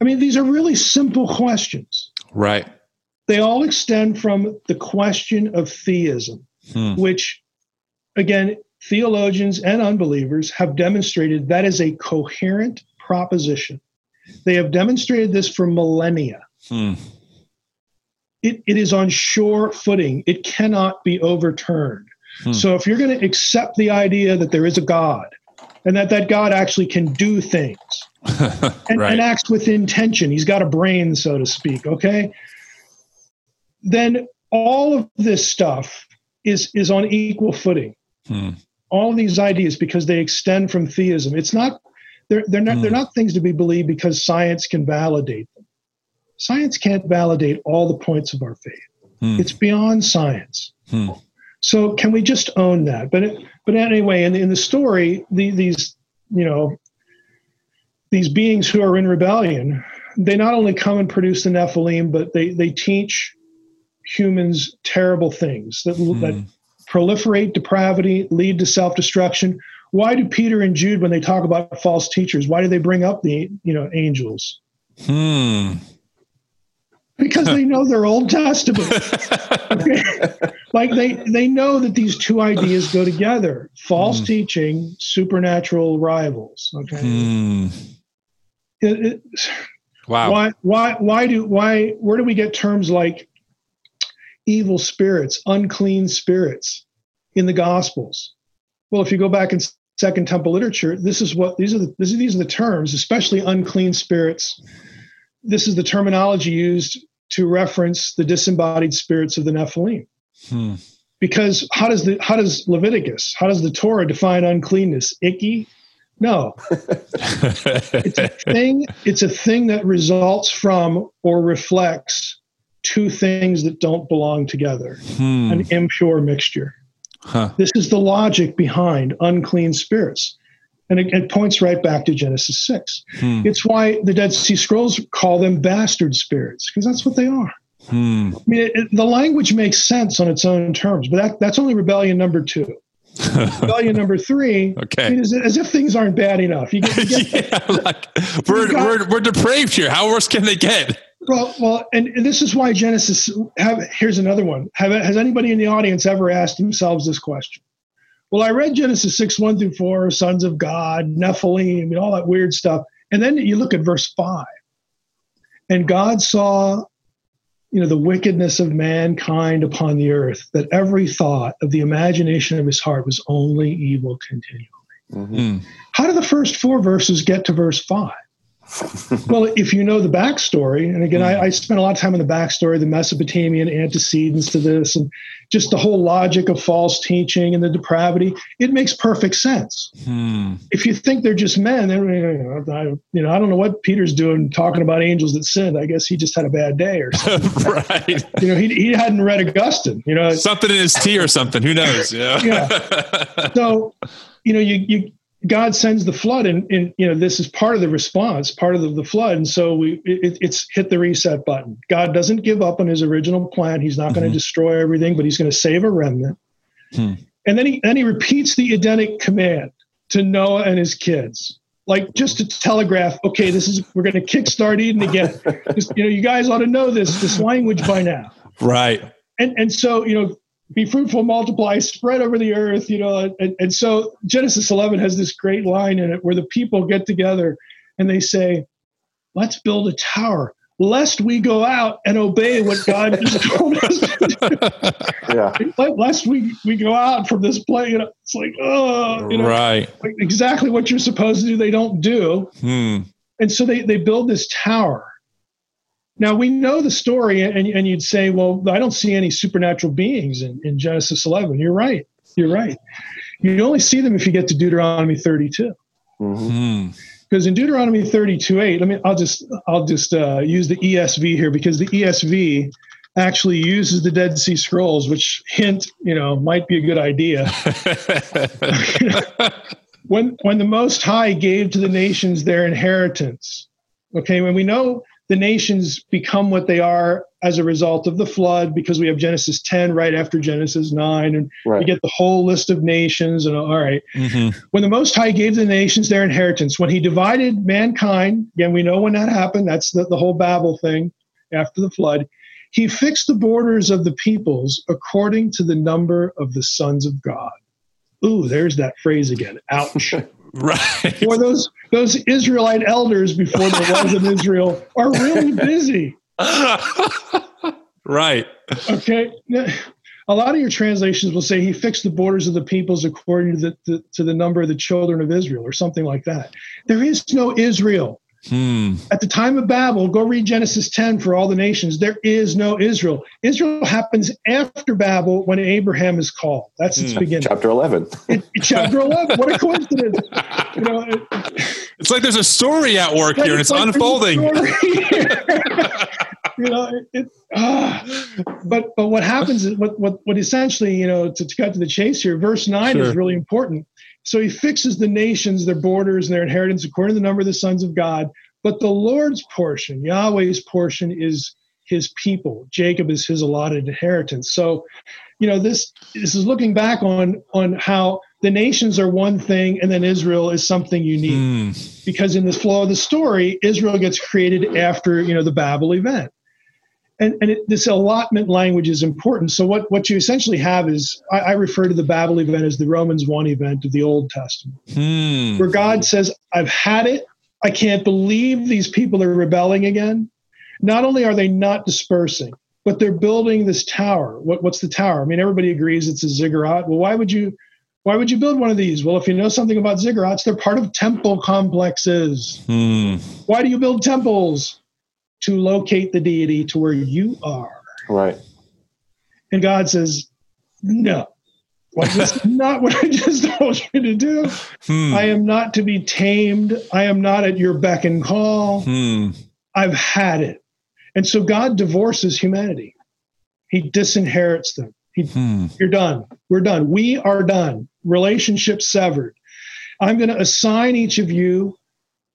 I mean, these are really simple questions. Right. They all extend from the question of theism, Hmm. which, again, theologians and unbelievers have demonstrated that is a coherent proposition. They have demonstrated this for millennia. Hmm. It, it is on sure footing, it cannot be overturned. Hmm. So if you're going to accept the idea that there is a God and that that God actually can do things, and, right. and acts with intention. He's got a brain, so to speak. Okay. Then all of this stuff is is on equal footing. Hmm. All these ideas because they extend from theism. It's not they're they're not they're Hmm. not things to be believed because science can validate them. Science can't validate all the points of our faith. Hmm. It's beyond science. Hmm. So can we just own that? But it, but anyway, in, in the story, the, these you know these beings who are in rebellion, they not only come and produce the Nephilim, but they they teach humans terrible things that that Hmm. Proliferate depravity, lead to self destruction. Why do Peter and Jude, when they talk about false teachers, why do they bring up the you know angels? Hmm. Because they know their Old Testament. Okay? like they they know that these two ideas go together: false Hmm. teaching, supernatural rivals. Okay. Hmm. It- it- Wow. why why why do why where do we get terms like evil spirits unclean spirits in the gospels. Well if you go back in second temple literature this is what these are the this, these are the terms especially unclean spirits. This is the terminology used to reference the disembodied spirits of the nephilim. Hmm. because how does the how does leviticus how does the torah define uncleanness? Icky? No. It's a thing it's a thing that results from or reflects two things that don't belong together Hmm. an impure mixture Huh. this is the logic behind unclean spirits and it, it points right back to genesis 6 Hmm. it's why the dead sea scrolls call them bastard spirits because that's what they are Hmm. i mean it, it- the language makes sense on its own terms but that, that's only rebellion number two rebellion number three I mean, as, as if things aren't bad enough you get, you get yeah, like we're, we're we're depraved here. How worse can they get? Well, well, and, and this is why Genesis. Have here's another one. Have has anybody in the audience ever asked themselves this question? Well, I read Genesis six one through four, sons of God, Nephilim, and all that weird stuff, and then you look at verse five, and God saw, you know, the wickedness of mankind upon the earth, that every thought of the imagination of his heart was only evil continually. Mhm. Hmm. How do the first four verses get to verse five? well, if you know the backstory, and again, I, I spent a lot of time on the backstory, the Mesopotamian antecedents to this, and just the whole logic of false teaching and the depravity, it makes perfect sense. Hmm. If you think they're just men, then you know, I, you know, I don't know what Peter's doing talking about angels that sinned. I guess he just had a bad day or something. right. you know, he, he hadn't read Augustine. You know, Something in his tea or something. Who knows? Yeah. so you know you, you god sends the flood and, and you know this is part of the response part of the, the flood. And so we it, it's hit the reset button. God doesn't give up on his original plan. He's not going Mhm. to destroy everything but he's going to save a remnant. Hmm. and then he then he repeats the edenic command to noah and his kids. Like just to telegraph okay this is we're going to kickstart eden again. Just, you know you guys ought to know this this language by now. Right. and and so you know be fruitful multiply spread over the earth you know and, and so genesis 11 has this great line in it where the people get together and they say let's build a tower lest we go out and obey what god just told us to Yeah. do. Let- lest we we go out from this place you know it's like oh you know Right. like exactly what you're supposed to do they don't do Hmm. and so they, they build this tower. Now we know the story, and, and you'd say, well, I don't see any supernatural beings in, in Genesis 11. You're right. You're right. You only see them if you get to Deuteronomy 32. Mhm. Hmm. Because in Deuteronomy 32, 8, let me, I'll just, I'll just uh, use the ESV here because the ESV actually uses the Dead Sea Scrolls, which hint, you know, might be a good idea. when when the most high gave to the nations their inheritance okay when we know the nations become what they are as a result of the flood because we have genesis 10 right after genesis 9 and we Right. get the whole list of nations and all right Mhm. when the most high gave the nations their inheritance when he divided mankind again we know when that happened that's the, the whole babel thing after the flood he fixed the borders of the peoples according to the number of the sons of god ooh there's that phrase again ouch Right. or those those Israelite elders before there was an Israel are really busy. right. Okay, a lot of your translations will say he fixed the borders of the peoples according to the, the to the number of the children of Israel, or something like that. There is no Israel Hmm. at the time of Babel. Go read Genesis ten for all the nations. There is no Israel. Israel happens after Babel when Abraham is called. That's its Hmm. beginning. Chapter 11. It- chapter eleven. What a coincidence! You know, it- It's like there's a story at work here and it's like unfolding. you know, it, it ah. but but what happens is what what what essentially you know to, to cut to the chase here. Verse nine Sure. is really important. So he fixes the nations, their borders, and their inheritance according to the number of the sons of God. But the Lord's portion, Yahweh's portion, is his people. Jacob is his allotted inheritance. So, you know, this this is looking back on on how the nations are one thing and then Israel is something unique. Hmm. because in the flow of the story, Israel gets created after you know the Babel event, and and it, this allotment language is important. So what what you essentially have is I, I, refer to the Babel event as the Romans one event of the Old Testament, hmm. where God says, "I've had it. I can't believe these people are rebelling again. Not only are they not dispersing." But they're building this tower. What, what's the tower? I mean, everybody agrees it's a ziggurat. Well, why would you why would you build one of these? Well, if you know something about ziggurats, they're part of temple complexes. Hmm. Why do you build temples? To locate the deity to where you are. Right. And God says, no. Well, that's not what I just told you to do. Hmm. I am not to be tamed. I am not at your beck and call. Hmm. I've had it. And so God divorces humanity. He disinherits them. He, Hmm. You're done. We're done. We are done. Relationship severed. I'm going to assign each of you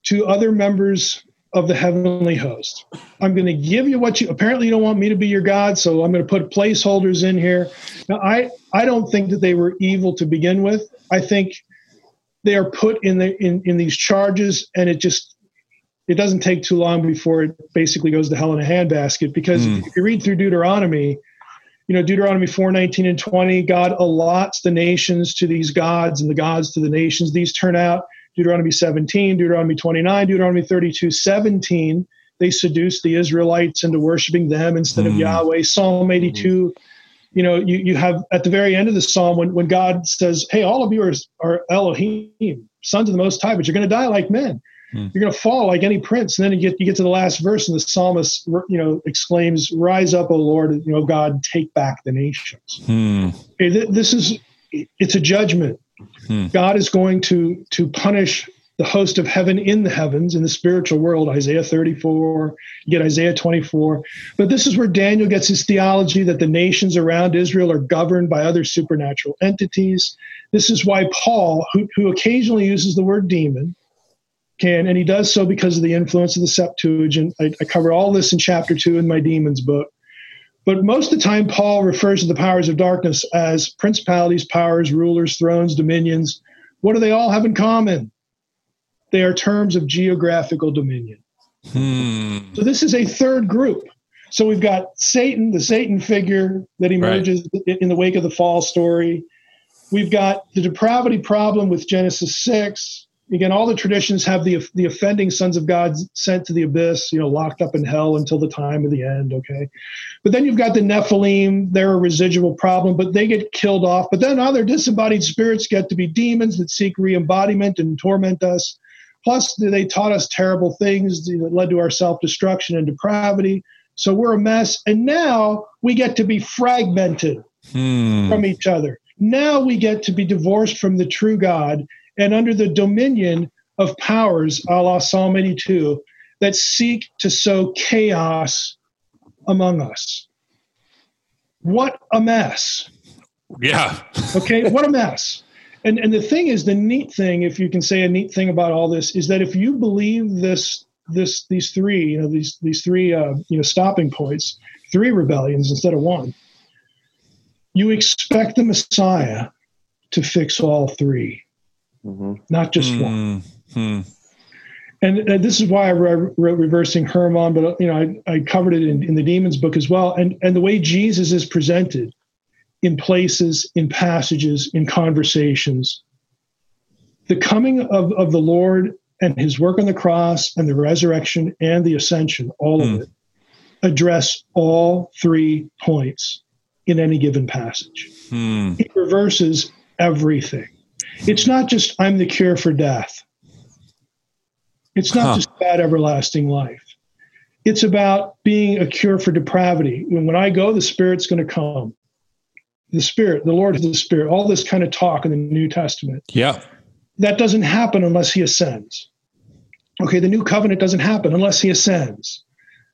to other members of the heavenly host. I'm going to give you what you apparently you don't want me to be your God, so I'm going to put placeholders in here. Now, I I don't think that they were evil to begin with. I think they are put in the in, in these charges, and it just it doesn't take too long before it basically goes to hell in a handbasket. Because Mm. if you read through Deuteronomy, you know Deuteronomy 4, 19 and 20, God allots the nations to these gods and the gods to the nations. These turn out Deuteronomy 17, Deuteronomy 29, Deuteronomy 32, 17. They seduce the Israelites into worshiping them instead of Mm. Yahweh. Psalm 82, you know, you, you have at the very end of the psalm when, when God says, Hey, all of you are, are Elohim, sons of the Most High, but you're going to die like men. Hmm. You're going to fall like any prince. And then you get you get to the last verse, and the psalmist, you know, exclaims, "Rise up, O Lord, you know, God, take back the nations." Hmm. Okay, th- this is it's a judgment. Hmm. God is going to to punish the host of heaven in the heavens in the spiritual world. Isaiah 34, you get Isaiah 24. But this is where Daniel gets his theology that the nations around Israel are governed by other supernatural entities. This is why Paul, who, who occasionally uses the word demon, can, and he does so because of the influence of the Septuagint. I, I cover all this in chapter two in my demons book. But most of the time, Paul refers to the powers of darkness as principalities, powers, rulers, thrones, dominions. What do they all have in common? They are terms of geographical dominion. Hmm. So this is a third group. So we've got Satan, the Satan figure that emerges in in the wake of the fall story. We've got the depravity problem with Genesis 6. Again, all the traditions have the the offending sons of God sent to the abyss, you know, locked up in hell until the time of the end, okay? But then you've got the Nephilim, they're a residual problem, but they get killed off. But then other disembodied spirits get to be demons that seek re embodiment and torment us. Plus, they taught us terrible things that led to our self destruction and depravity. So we're a mess. And now we get to be fragmented Hmm. from each other. Now we get to be divorced from the true God and under the dominion of powers, a la Psalm 82, that seek to sow chaos among us. What a mess. Yeah. Okay, what a mess. And and the thing is, the neat thing, if you can say a neat thing about all this, is that if you believe this, this these three, you know, these these three, uh, you know, stopping points, three rebellions instead of one, you expect the Messiah to fix all three, hmm not just one. Hmm. Hmm. And, and this is why I wrote, wrote reversing Hermon, but you know, I, I covered it in, in the demons book as well. And and the way Jesus is presented in places, in passages, in conversations, the coming of, of the Lord and his work on the cross and the resurrection and the ascension, all Hmm. of it, address all three points in any given passage. Hmm. It reverses everything. It's not just I'm the cure for death. It's not Huh. just about everlasting life. It's about being a cure for depravity. When, when I go, the Spirit's going to come. The Spirit, the Lord is the Spirit, all this kind of talk in the New Testament. Yeah. That doesn't happen unless He ascends. Okay, the new covenant doesn't happen unless He ascends.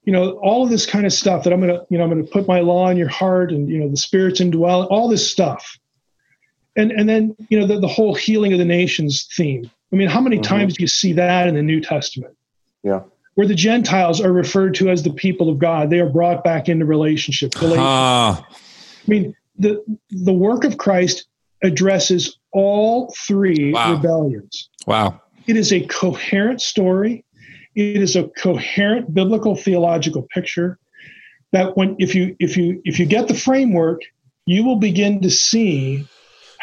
You know, all of this kind of stuff that I'm going to, you know, I'm going to put my law in your heart and, you know, the Spirit's indwelling, all this stuff and and then you know the, the whole healing of the nations theme i mean how many Mhm. times do you see that in the new testament Yeah. where the gentiles are referred to as the people of god they are brought back into relationship Rela- Ah. i mean the the work of christ addresses all three Wow. rebellions wow. it is a coherent story. It is a coherent biblical theological picture that when if you if you if you get the framework, you will begin to see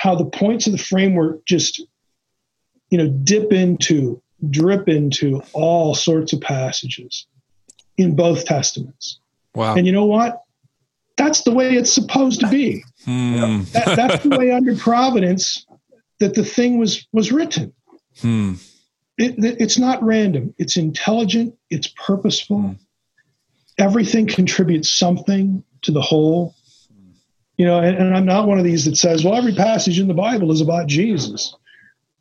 how the points of the framework just you know dip into drip into all sorts of passages in both testaments Wow. and you know what that's the way it's supposed to be Hmm. that, that's the way under providence that the thing was was written Hmm. it, it's not random it's intelligent it's purposeful Hmm. everything contributes something to the whole you know and, and i'm not one of these that says well every passage in the bible is about jesus.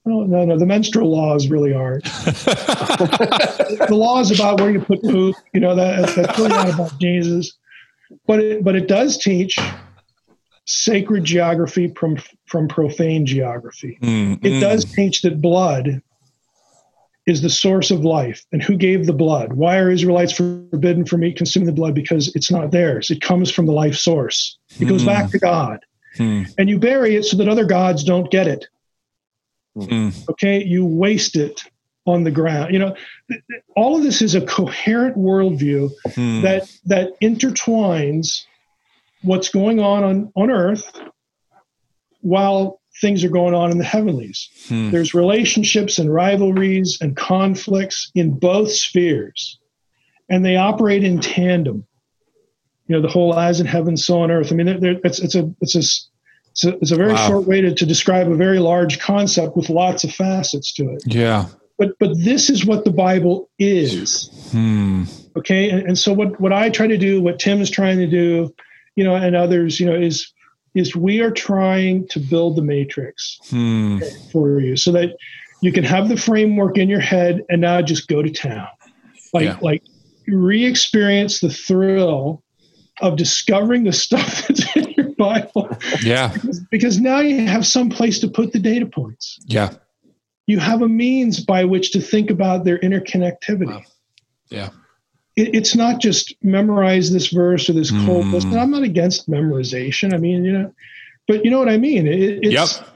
No no no the menstrual laws really aren't. The laws about where you put poop you know that, that's really not about jesus. But it, but it does teach sacred geography from from profane geography. Hmm. it does teach that blood is the source of life. And who gave the blood? Why are israelites forbidden from eat consuming the blood? Because it's not theirs. It comes from the life source it goes Hmm. back to god Hmm. and you bury it so that other gods don't get it Hmm. okay you waste it on the ground you know th- th- all of this is a coherent worldview Hmm. that that intertwines what's going on on, on earth while things are going on in the heavenlies Hmm. there's relationships and rivalries and conflicts in both spheres and they operate in tandem you know the whole eyes in heaven so on earth i mean it's, it's a it's a it's a, it's a very Wow. short way to, to describe a very large concept with lots of facets to it Yeah. but but this is what the bible is Hmm. okay and, and so what what i try to do what tim is trying to do you know and others you know is is we are trying to build the matrix Hmm. for you so that you can have the framework in your head and now just go to town like Yeah. like re-experience the thrill of discovering the stuff that's in your bible Yeah. because now you have some place to put the data points Yeah. you have a means by which to think about their interconnectivity Wow. Yeah. it, it's not just memorize this verse or this cold Mm. list. I'm not against memorization. I mean, you know, but you know what I mean. It, it's, Yep.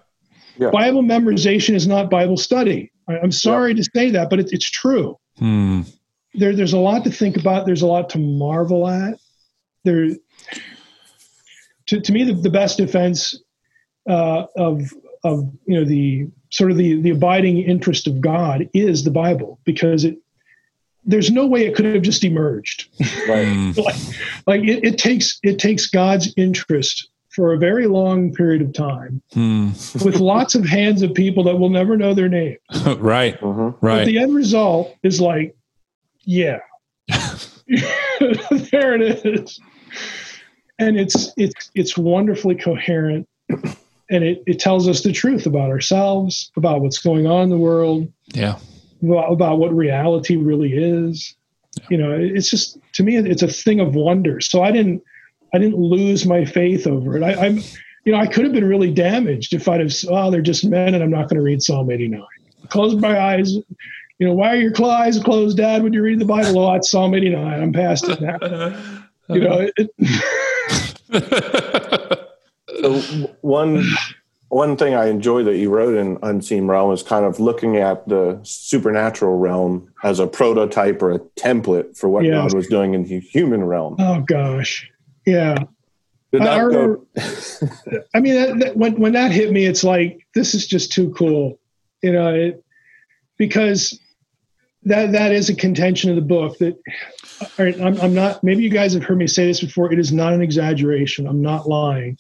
Yeah. Bible memorization is not Bible study. I, I'm sorry to say that, but it, it's true. Hmm. There, there's a lot to think about. There's a lot to marvel at. There, to, to me, the, the best defense uh, of of you know the sort of the the abiding interest of God is the Bible because it there's no way it could have just emerged. Right. Hmm. like, like it, it takes it takes God's interest for a very long period of time Hmm. with lots of hands of people that will never know their name. right. Mhm. But Right. the end result is like, yeah, there it is, and it's it's it's wonderfully coherent, and it it tells us the truth about ourselves, about what's going on in the world, Yeah. about, about what reality really is. You know, it's just to me, it's a thing of wonder. So I didn't, I didn't lose my faith over it. I, I'm, you know, I could have been really damaged if I'd have, oh, they're just men, and I'm not going to read Psalm 89. Close my eyes. You know, why are your eyes closed, Dad, when you read the Bible? Oh, it's Psalm 89. I'm past it now. You know, it, So one one thing I enjoy that you wrote in Unseen Realm is kind of looking at the supernatural realm as a prototype or a template for what Yeah. God was doing in the human realm. oh gosh, yeah. I that remember- go? I mean, that, that, when when that hit me, it's like this is just too cool, you know, it, because that that is a contention of the book. That all right, I'm, I'm not. Maybe you guys have heard me say this before. It is not an exaggeration. I'm not lying.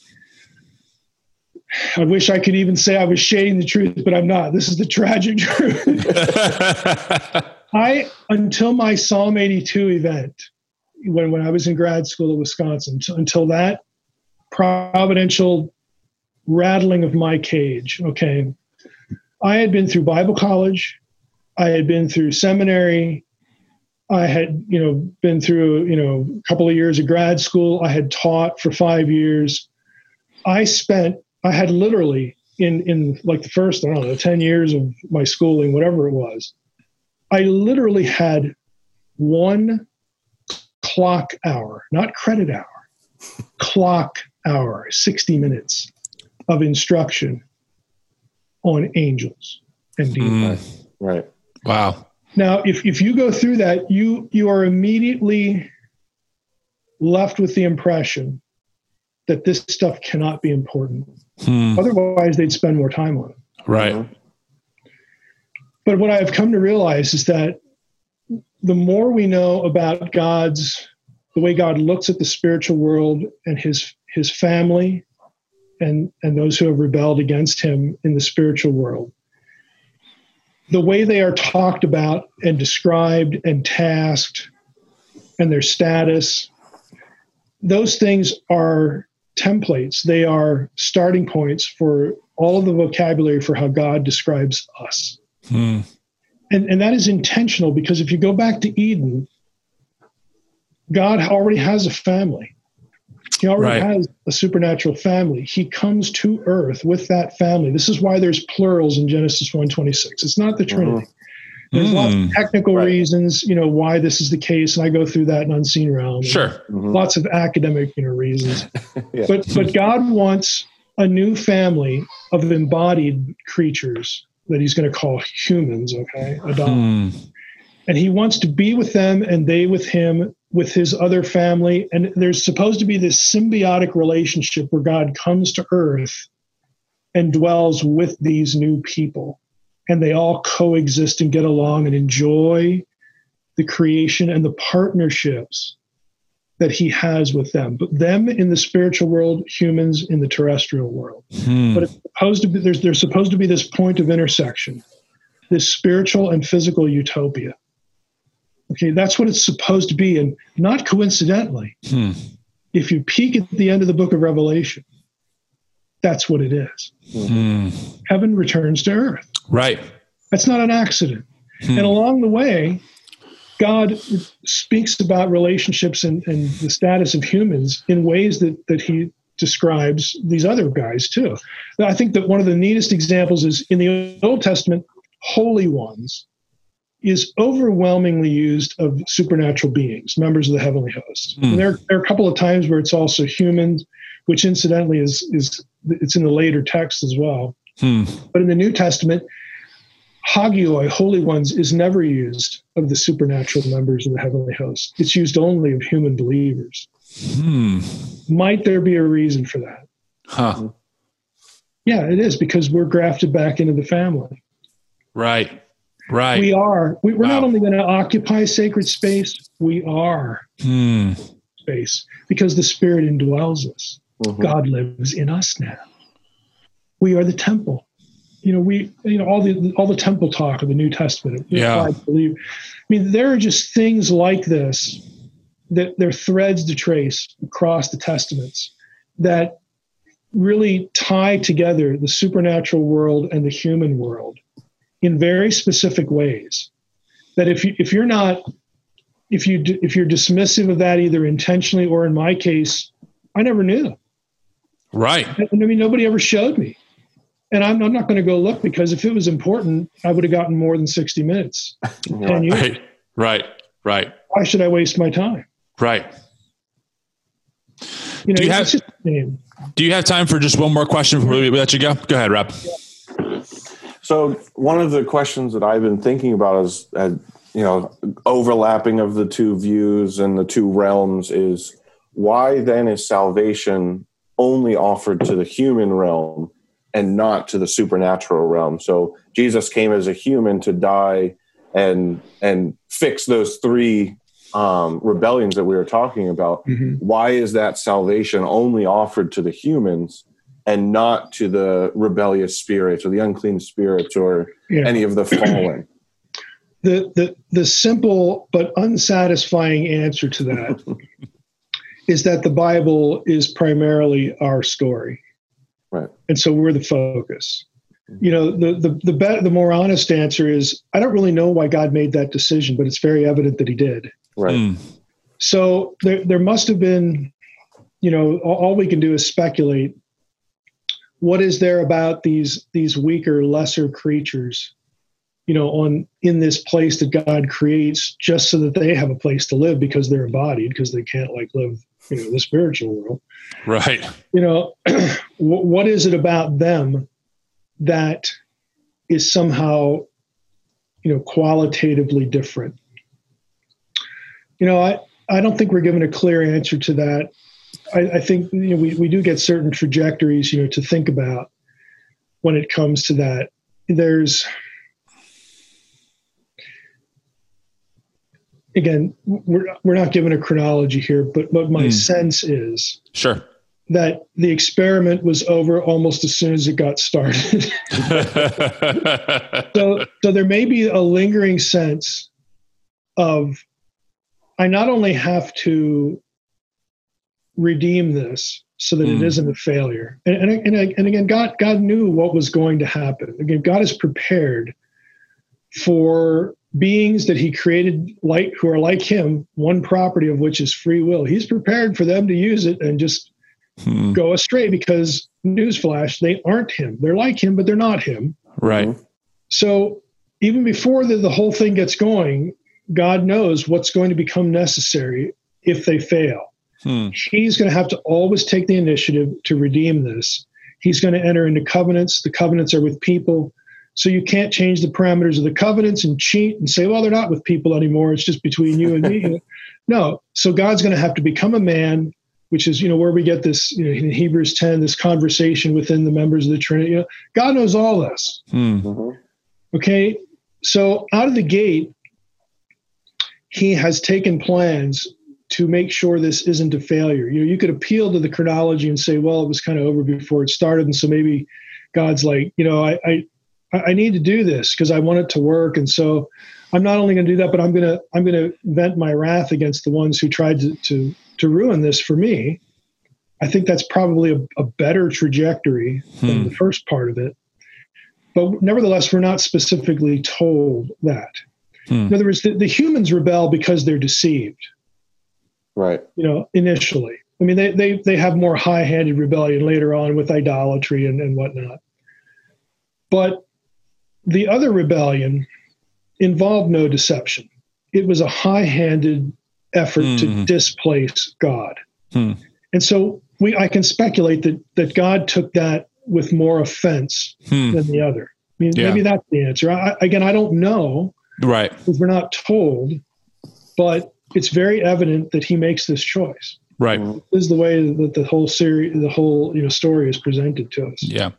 I wish I could even say I was shading the truth, but I'm not. This is the tragic truth. I until my Psalm 82 event, when when I was in grad school at Wisconsin, until that providential rattling of my cage. Okay, I had been through Bible college, I had been through seminary, I had you know been through you know a couple of years of grad school. I had taught for five years. I spent I had literally in in like the first I don't know ten years of my schooling, whatever it was. I literally had one clock hour, not credit hour, clock hour, 60 minutes of instruction on angels and demons. Hmm. Right. Wow. Now, if, if you go through that, you you are immediately left with the impression that this stuff cannot be important. Hmm. Otherwise, they'd spend more time on it. Right. Mhm. But what I've come to realize is that the more we know about God's the way God looks at the spiritual world and his his family and and those who have rebelled against him in the spiritual world the way they are talked about and described and tasked and their status those things are templates they are starting points for all of the vocabulary for how God describes us Hmm. and and that is intentional because if you go back to Eden, God already has a family. He already Right. has a supernatural family. He comes to earth with that family. This is why there's plurals in Genesis 1:26. It's not the Trinity. There's lots Hmm. of technical Right. reasons, you know, why this is the case, and I go through that in Unseen Realm. Sure. Mhm. Lots of academic, you know, reasons. Yeah. But but God wants a new family of embodied creatures that He's going to call humans. Okay, adopt Hmm. and he wants to be with them and they with him with his other family. And there's supposed to be this symbiotic relationship where god comes to earth and dwells with these new people. And they all coexist and get along and enjoy the creation and the partnerships that he has with them. But them in the spiritual world humans in the terrestrial world. Hmm. but it's supposed to be there's there's supposed to be this point of intersection this spiritual and physical utopia okay that's what it's supposed to be and not coincidentally Hmm. if you peek at the end of the book of revelation that's what it is Hmm. heaven returns to earth Right. that's not an accident Hmm. and along the way god speaks about relationships and, and the status of humans in ways that, that he describes these other guys too i think that one of the neatest examples is in the old testament holy ones is overwhelmingly used of supernatural beings members of the heavenly host and there, there are a couple of times where it's also humans which incidentally is is it's in the later text as well Hmm. but in the New Testament, hagioi, holy ones, is never used of the supernatural members of the heavenly host. It's used only of human believers. Hmm. Might there be a reason for that? Huh. Yeah, it is because we're grafted back into the family. Right. Right. We are. We, we're not only going to occupy sacred space, we are Hmm. space because the Spirit indwells us. Mhm. God lives in us now. We are the temple. You know, we you know all the all the temple talk of the New Testament. Yeah. I believe. I mean, there are just things like this that there are threads to trace across the testaments that really tie together the supernatural world and the human world in very specific ways. That if you if you're not if you if you're dismissive of that either intentionally or in my case, I never knew. Right. I mean, nobody ever showed me. And I'm, I'm not going to go look because if it was important, I would have gotten more than 60 minutes. 10 years. Right. Right. Right. Why should I waste my time? Right. You know, Do you have- just. Do you have time for just one more question before we let you go? Go ahead, Rob. So one of the questions that I've been thinking about is, uh, you know, overlapping of the two views and the two realms is why then is salvation only offered to the human realm and not to the supernatural realm? So Jesus came as a human to die and and fix those three um, rebellions that we were talking about. Why is that salvation only offered to the humans? And not to the rebellious spirits or the unclean spirits or Yeah. any of the fallen. the, the, the simple but unsatisfying answer to that is that the Bible is primarily our story. Right. And so we're the focus. You know, the, the, the, better, the more honest answer is I don't really know why God made that decision, but it's very evident that he did. Right. Hmm. So there, there must have been, you know, all, all we can do is speculate. What is there about these these weaker, lesser creatures, you know, on in this place that God creates just so that they have a place to live because they're embodied because they can't like live, you know, the spiritual world. Right. You know, what is it about them that is somehow you know, qualitatively different? You know, I, I don't think we're given a clear answer to that. I, I think you know, we, we do get certain trajectories, you know, to think about when it comes to that. There's again, we're we're not given a chronology here, but what my mm. sense is sure that the experiment was over almost as soon as it got started. so, so there may be a lingering sense of I not only have to redeem this so that mm. it isn't a failure, and, and, and, and again, God God knew what was going to happen. Again, God is prepared for beings that he created like who are like him one property of which is free will. He's prepared for them to use it and just hmm. go astray because newsflash they aren't him. They're like him but they're not him. Right. So even before the, the whole thing gets going god knows what's going to become necessary if they fail hmm. he's going to have to always take the initiative to redeem this he's going to enter into covenants the covenants are with people so you can't change the parameters of the covenants and cheat and say, well, they're not with people anymore. It's just between you and me. no. So God's going to have to become a man, which is, you know, where we get this, you know, in Hebrews 10, this conversation within the members of the Trinity. You know, God knows all this. Hmm. Mm-hmm. Okay. So out of the gate, he has taken plans to make sure this isn't a failure. You know, you could appeal to the chronology and say, well, it was kind of over before it started. And so maybe God's like, you know, I, I I need to do this because I want it to work. And so I'm not only going to do that, but I'm going to I'm going to vent my wrath against the ones who tried to to, to ruin this for me. I think that's probably a, a better trajectory hmm. than the first part of it. But nevertheless, we're not specifically told that. Hmm. In other words, the, the humans rebel because they're deceived. Right. You know, initially. I mean, they, they, they have more high handed rebellion later on with idolatry and, and whatnot. But the other rebellion involved no deception. It was a high handed effort mm. to hmm. displace God. Mm. And so we, I can speculate that, that God took that with more offense mm. than the other. I mean, yeah. maybe that's the answer. I, again, I don't know. Right. Because we're not told, but it's very evident that he makes this choice. Right. This is the way that the whole series, the whole you know story is presented to us. Yeah.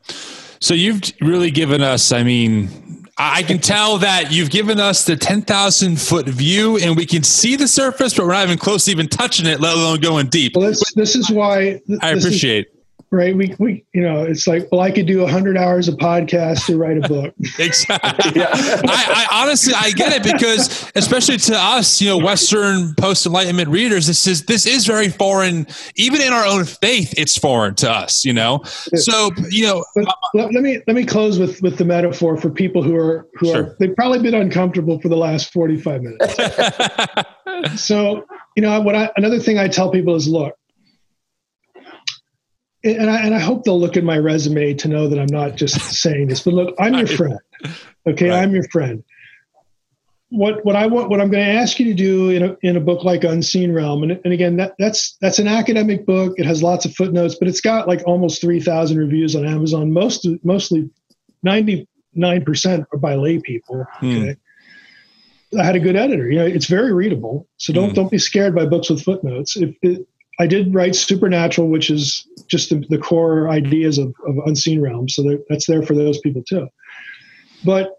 So you've really given us, I mean, I can tell that you've given us the 10,000 foot view and we can see the surface, but we're not even close to even touching it, let alone going deep. Well, this, this is why I appreciate. Is, right? We, we, you know, it's like, well, I could do a hundred hours of podcast to write a book. exactly. yeah. I, I, honestly, I get it because especially to us, you know, Western post enlightenment readers, this is, this is very foreign, even in our own faith, it's foreign to us, you know? So, you know, let, let, me, let me close with, with the metaphor for people who are, who sure. are, they've probably been uncomfortable for the last 45 minutes. so, you know, what I, another thing I tell people is, look, and I, and I hope they'll look at my resume to know that I'm not just saying this, but look, I'm your friend. Okay, right. I'm your friend. What what I want, what I'm going to ask you to do in a in a book like Unseen Realm, and, and again, that that's that's an academic book. It has lots of footnotes, but it's got like almost three thousand reviews on Amazon. Most mostly, ninety nine percent are by lay people. Hmm. Okay. Hmm. I had a good editor. You know, it's very readable. So don't hmm. don't be scared by books with footnotes. If it, I did write Supernatural, which is just the, the core ideas of, of Unseen Realms. So that's there for those people too. But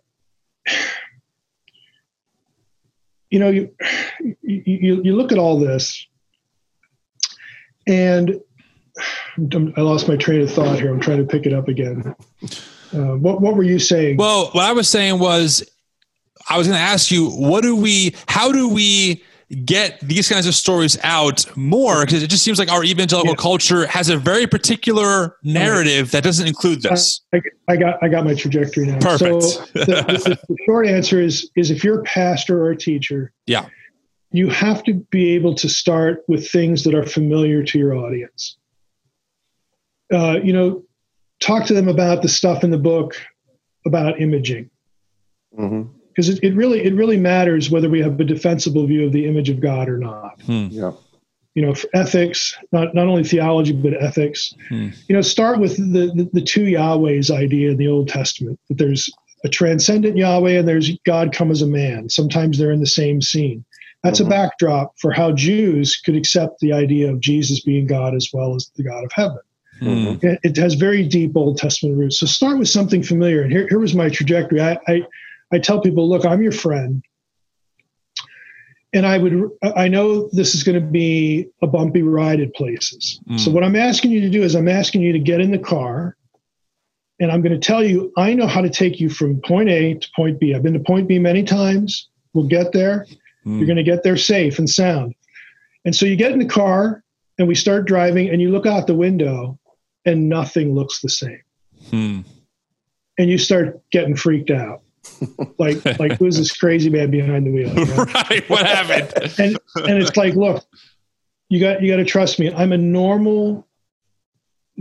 you know, you, you you look at all this, and I lost my train of thought here. I'm trying to pick it up again. Uh, what what were you saying? Well, what I was saying was, I was going to ask you, what do we? How do we? Get these kinds of stories out more because it just seems like our evangelical yeah. culture has a very particular narrative that doesn't include this. I, I, got I got my trajectory now. Perfect. So the, the, the, short answer is is if you're a pastor or a teacher, yeah, you have to be able to start with things that are familiar to your audience. Uh, you know, talk to them about the stuff in the book about imaging. Mm-hmm because it, it really it really matters whether we have a defensible view of the image of God or not. Hmm. Yeah. You know, ethics, not not only theology but ethics. Hmm. You know, start with the, the, the two Yahwehs idea in the Old Testament that there's a transcendent Yahweh and there's God come as a man. Sometimes they're in the same scene. That's mm-hmm. a backdrop for how Jews could accept the idea of Jesus being God as well as the God of heaven. Mm-hmm. It, it, has very deep Old Testament roots. So start with something familiar. And here, here was my trajectory. I, I, I tell people, look, I'm your friend. And I would, I know this is going to be a bumpy ride at places. Mm. So what I'm asking you to do is I'm asking you to get in the car and I'm going to tell you, I know how to take you from point A to point B. I've been to point B many times. We'll get there. Mm. You're going to get there safe and sound. And so you get in the car and we start driving and you look out the window and nothing looks the same. Hmm. And you start getting freaked out. Like like who's this crazy man behind the wheel? Right? right. What happened? and and it's like, look, you got you got to trust me. I'm a normal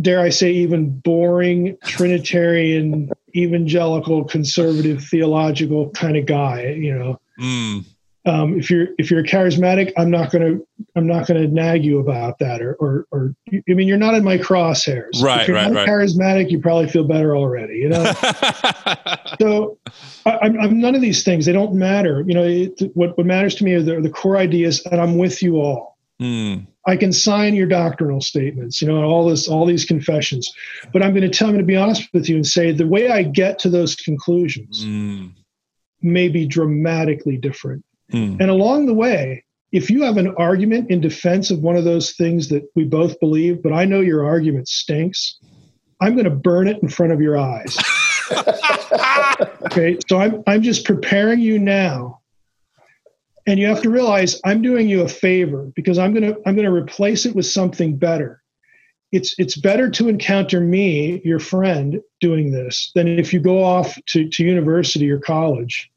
dare I say, even boring Trinitarian, evangelical, conservative, theological kind of guy. You know, mm. Um, if you're if you're charismatic, I'm not gonna I'm not gonna nag you about that, or or, or I mean, you're not in my crosshairs. Right, if you're right, not right. Charismatic, you probably feel better already. You know, so I, am none of these things. They don't matter. You know, it, what what matters to me are the, the core ideas, and I'm with you all. Mm. I can sign your doctrinal statements, you know, all this, all these confessions. But I'm going to tell them to be honest with you and say the way I get to those conclusions mm. may be dramatically different. Mm. And along the way, if you have an argument in defense of one of those things that we both believe, but I know your argument stinks, I'm going to burn it in front of your eyes. okay, so I'm I'm just preparing you now and you have to realize i'm doing you a favor because i'm going to i'm going to replace it with something better it's it's better to encounter me your friend doing this than if you go off to, to university or college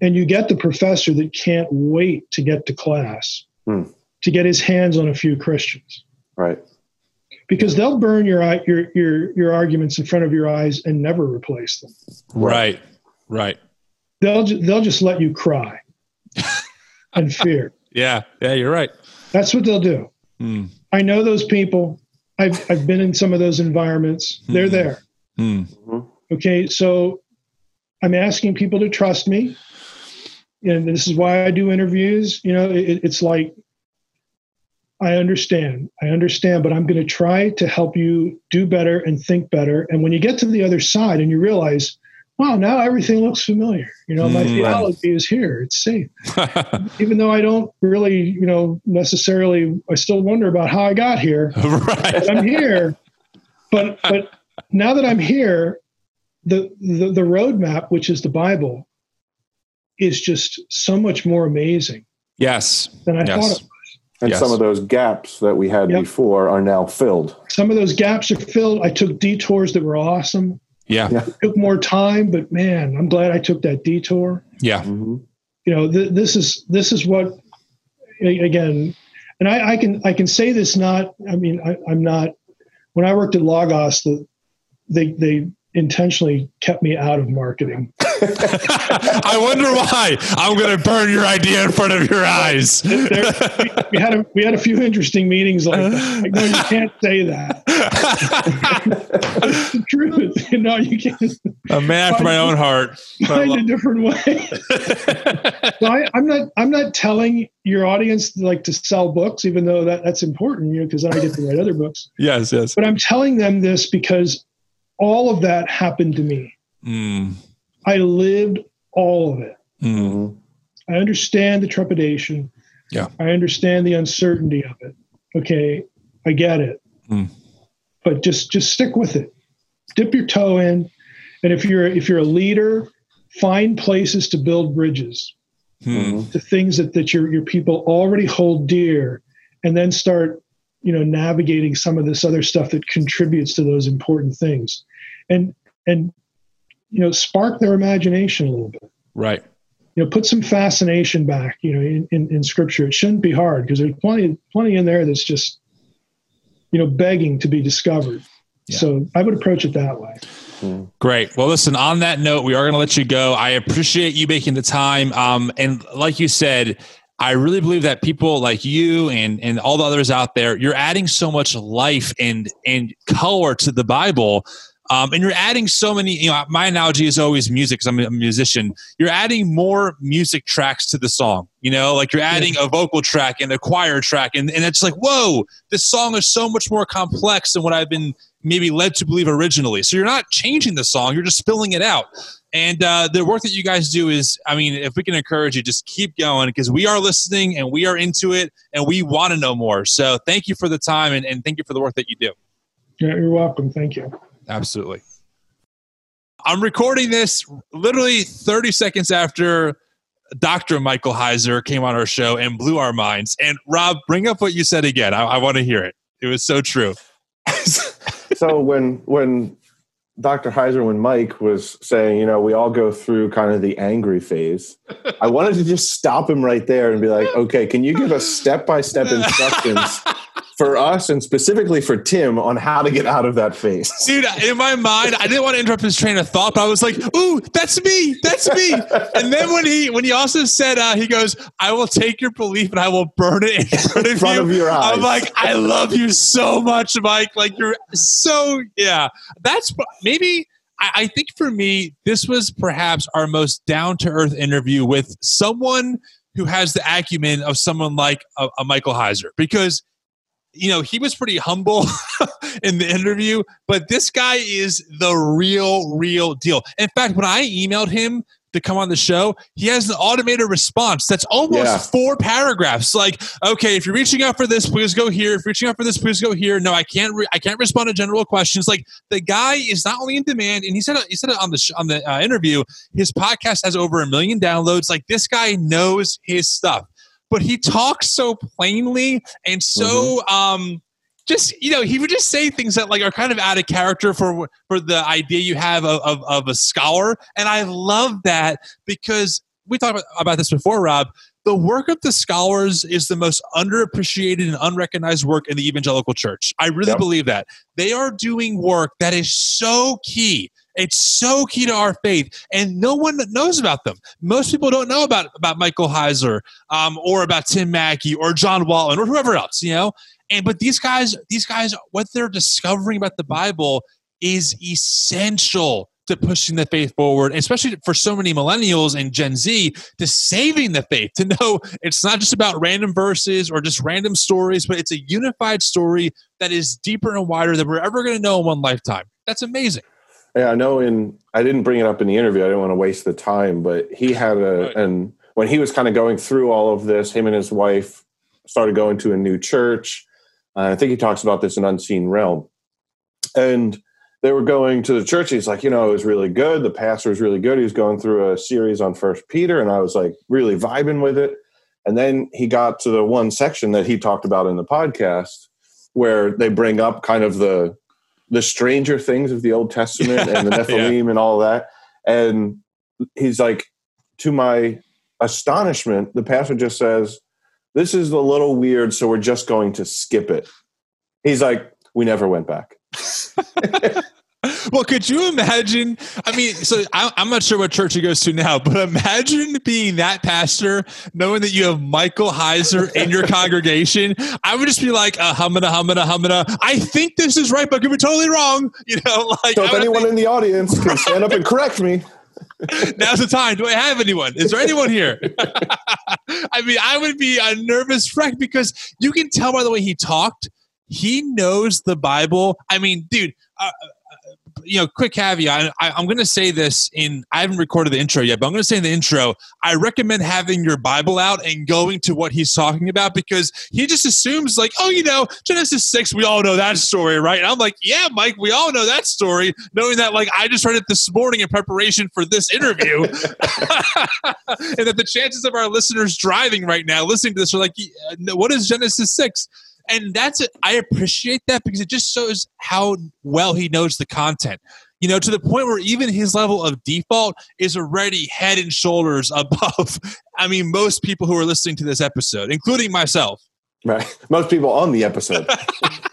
and you get the professor that can't wait to get to class hmm. to get his hands on a few christians right because they'll burn your your your your arguments in front of your eyes and never replace them right right they'll they'll just let you cry and fear. Yeah, yeah, you're right. That's what they'll do. Mm. I know those people. I've I've been in some of those environments. Mm. They're hmm. there. Mm. Okay, so I'm asking people to trust me, and this is why I do interviews. You know, it, it's like I understand, I understand, but I'm going to try to help you do better and think better. And when you get to the other side and you realize wow, now everything looks familiar. You know, my mm, theology is here. It's safe. Even though I don't really, you know, necessarily, I still wonder about how I got here. right. I'm here. But but now that I'm here, the, the the roadmap, which is the Bible, is just so much more amazing. Yes. Than I yes. thought it was. And yes. some of those gaps that we had yep. before are now filled. Some of those gaps are filled. I took detours that were awesome. Yeah. It took more time, but man, I'm glad I took that detour. Yeah. Mm-hmm. You know, th- this is this is what again, and I, I, can I can say this not. I mean, I, am not. When I worked at Logos, the, they they intentionally kept me out of marketing. I wonder why. I'm going to burn your idea in front of your eyes. There, we, had a we had a few interesting meetings like, like no, you can't say that. it's the truth. You know, you can't. A man for my own heart. Find a different way. so I, I'm not. I'm not telling your audience like to sell books, even though that, that's important, you know, because I get to write other books. Yes, yes. But I'm telling them this because all of that happened to me. Mm. I lived all of it. Mm-hmm. I understand the trepidation. Yeah. I understand the uncertainty of it. Okay, I get it. Mm. But just just stick with it. Dip your toe in. And if you're if you're a leader, find places to build bridges mm-hmm. to things that, that your your people already hold dear and then start you know navigating some of this other stuff that contributes to those important things and and you know spark their imagination a little bit right you know put some fascination back you know in, in, in scripture it shouldn't be hard because there's plenty plenty in there that's just you know begging to be discovered yeah. so i would approach it that way Great. Well, listen, on that note, we are going to let you go. I appreciate you making the time. Um, and like you said, I really believe that people like you and, and all the others out there, you're adding so much life and, and color to the Bible Um, and you're adding so many, you know, my analogy is always music because I'm a musician. You're adding more music tracks to the song, you know, like you're adding a vocal track and a choir track. And, and it's like, whoa, this song is so much more complex than what I've been maybe led to believe originally. So you're not changing the song, you're just filling it out. And uh, the work that you guys do is, I mean, if we can encourage you, just keep going because we are listening and we are into it and we want to know more. So thank you for the time and, and thank you for the work that you do. Yeah, you're welcome. Thank you. Absolutely. I'm recording this literally 30 seconds after Dr. Michael Heiser came on our show and blew our minds. And Rob, bring up what you said again. I, I want to hear it. It was so true. so when when Dr. Heiser, when Mike was saying, you know, we all go through kind of the angry phase, I wanted to just stop him right there and be like, okay, can you give us step by step instructions for us and specifically for Tim on how to get out of that phase. Dude, in my mind, I didn't want to interrupt his train of thought, but I was like, "Ooh, that's me, that's me." and then when he when he also said, uh, he goes, "I will take your belief and I will burn it in front of, in front you. of your eyes." I'm like, "I love you so much, Mike. Like you're so yeah." That's maybe. I, I think for me, this was perhaps our most down to earth interview with someone who has the acumen of someone like a, a Michael Heiser because you know, he was pretty humble in the interview, but this guy is the real, real deal. In fact, when I emailed him to come on the show, he has an automated response that's almost yeah. four paragraphs. Like, okay, if you're reaching out for this, please go here. If you're reaching out for this, please go here. No, I can't. Re- I can't respond to general questions. Like, the guy is not only in demand, and he said he said it on the sh- on the uh, interview. His podcast has over a million downloads. Like, this guy knows his stuff but he talks so plainly and so mm-hmm. um just you know he would just say things that like are kind of out of character for for the idea you have of, of, of a scholar and i love that because we talked about, about this before rob the work of the scholars is the most underappreciated and unrecognized work in the evangelical church i really yep. believe that they are doing work that is so key it's so key to our faith, and no one knows about them. Most people don't know about about Michael Heiser, um, or about Tim Mackie or John Walton, or whoever else. You know, and but these guys, these guys, what they're discovering about the Bible is essential to pushing the faith forward, especially for so many millennials and Gen Z, to saving the faith, to know it's not just about random verses or just random stories, but it's a unified story that is deeper and wider than we're ever going to know in one lifetime. That's amazing. Yeah, I know. In I didn't bring it up in the interview. I didn't want to waste the time, but he had a right. and when he was kind of going through all of this, him and his wife started going to a new church. Uh, I think he talks about this in Unseen Realm, and they were going to the church. He's like, you know, it was really good. The pastor was really good. He was going through a series on First Peter, and I was like really vibing with it. And then he got to the one section that he talked about in the podcast where they bring up kind of the the stranger things of the Old Testament and the Nephilim yeah. and all that. And he's like, to my astonishment, the pastor just says, This is a little weird, so we're just going to skip it. He's like, We never went back. well, could you imagine? I mean, so I, am not sure what church he goes to now, but imagine being that pastor, knowing that you have Michael Heiser in your congregation. I would just be like, uh, humana, humana, humana. I think this is right, but could be totally wrong. You know, like. So if anyone think, in the audience can stand up and correct me. Now's the time. Do I have anyone? Is there anyone here? I mean, I would be a nervous wreck because you can tell by the way he talked. He knows the Bible. I mean, dude, uh, you know, quick caveat. I, am going to say this in. I haven't recorded the intro yet, but I'm going to say in the intro. I recommend having your Bible out and going to what he's talking about because he just assumes like, oh, you know, Genesis six. We all know that story, right? And I'm like, yeah, Mike, we all know that story. Knowing that, like, I just read it this morning in preparation for this interview, and that the chances of our listeners driving right now listening to this are like, what is Genesis six? And that's it. I appreciate that because it just shows how well he knows the content. You know, to the point where even his level of default is already head and shoulders above. I mean, most people who are listening to this episode, including myself. Right. Most people on the episode.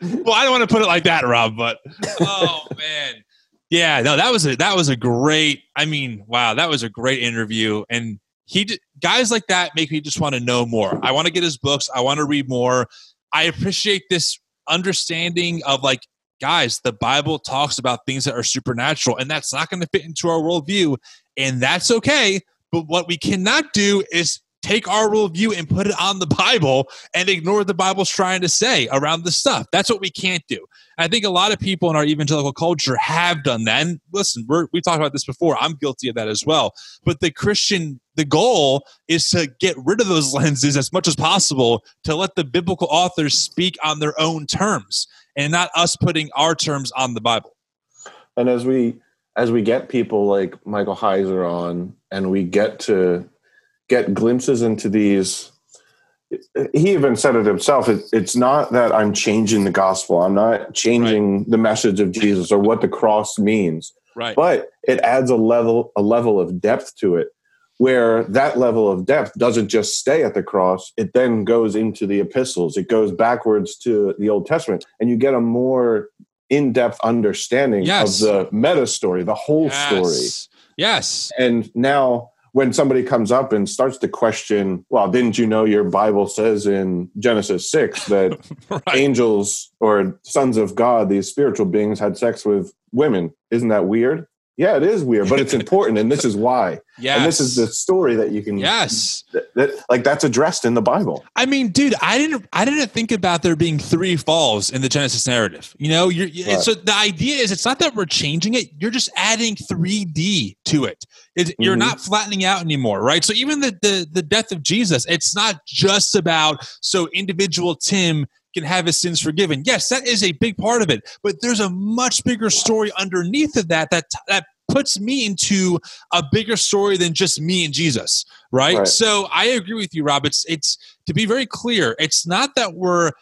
well, I don't want to put it like that, Rob, but oh man. Yeah, no, that was a that was a great. I mean, wow, that was a great interview, and he guys like that make me just want to know more. I want to get his books. I want to read more. I appreciate this understanding of like guys, the Bible talks about things that are supernatural, and that's not going to fit into our worldview, and that's okay. But what we cannot do is take our worldview and put it on the Bible and ignore what the Bible's trying to say around the stuff. That's what we can't do. I think a lot of people in our evangelical culture have done that. And listen, we talked about this before. I'm guilty of that as well. But the Christian, the goal is to get rid of those lenses as much as possible to let the biblical authors speak on their own terms and not us putting our terms on the Bible. And as we as we get people like Michael Heiser on, and we get to get glimpses into these he even said it himself it, it's not that i'm changing the gospel i'm not changing right. the message of jesus or what the cross means right but it adds a level a level of depth to it where that level of depth doesn't just stay at the cross it then goes into the epistles it goes backwards to the old testament and you get a more in-depth understanding yes. of the meta story the whole yes. story yes and now when somebody comes up and starts to question, well, didn't you know your Bible says in Genesis 6 that right. angels or sons of God, these spiritual beings, had sex with women? Isn't that weird? Yeah, it is weird, but it's important, and this is why. Yes. And this is the story that you can. Yes. That, that, like that's addressed in the Bible. I mean, dude, I didn't. I didn't think about there being three falls in the Genesis narrative. You know, you're. Right. So the idea is, it's not that we're changing it. You're just adding 3D to it. it mm-hmm. You're not flattening out anymore, right? So even the the the death of Jesus, it's not just about so individual Tim can have his sins forgiven. Yes, that is a big part of it, but there's a much bigger story underneath of that that that puts me into a bigger story than just me and Jesus, right? right? So I agree with you, Rob. It's it's to be very clear. It's not that we're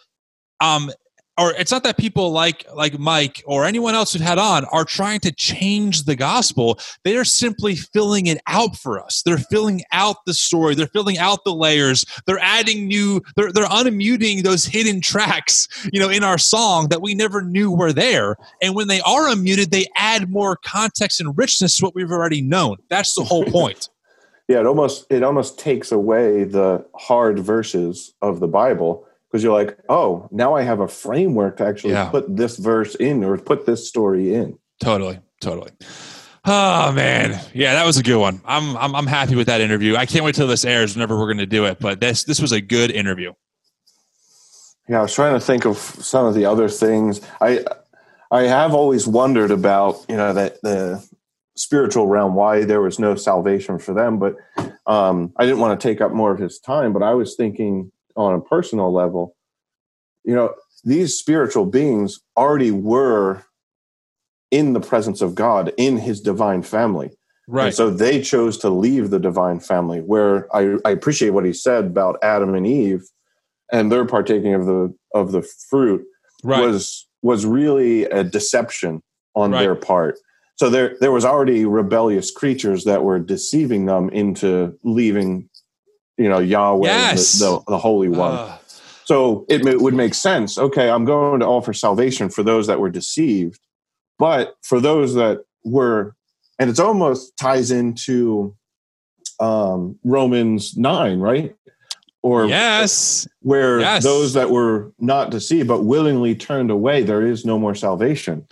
um or it's not that people like like Mike or anyone else who had on are trying to change the gospel. They are simply filling it out for us. They're filling out the story. They're filling out the layers. They're adding new. They're they're unmuting those hidden tracks, you know, in our song that we never knew were there. And when they are unmuted, they add more context and richness to what we've already known. That's the whole point. yeah, it almost it almost takes away the hard verses of the Bible because you're like, oh, now I have a framework to actually yeah. put this verse in or put this story in. Totally, totally. Oh man, yeah, that was a good one. I'm I'm, I'm happy with that interview. I can't wait till this airs whenever we're going to do it. But this this was a good interview. Yeah, I was trying to think of some of the other things. I I have always wondered about you know that the spiritual realm why there was no salvation for them, but um, I didn't want to take up more of his time. But I was thinking on a personal level, you know, these spiritual beings already were in the presence of God in his divine family. Right. And so they chose to leave the divine family where I, I appreciate what he said about Adam and Eve and their partaking of the of the fruit right. was was really a deception on right. their part. So there there was already rebellious creatures that were deceiving them into leaving you know Yahweh, yes. the, the, the, Holy One. Uh. So it, it would make sense. Okay, I'm going to offer salvation for those that were deceived, but for those that were, and it almost ties into um, Romans nine, right? Or yes, where yes. those that were not deceived but willingly turned away, there is no more salvation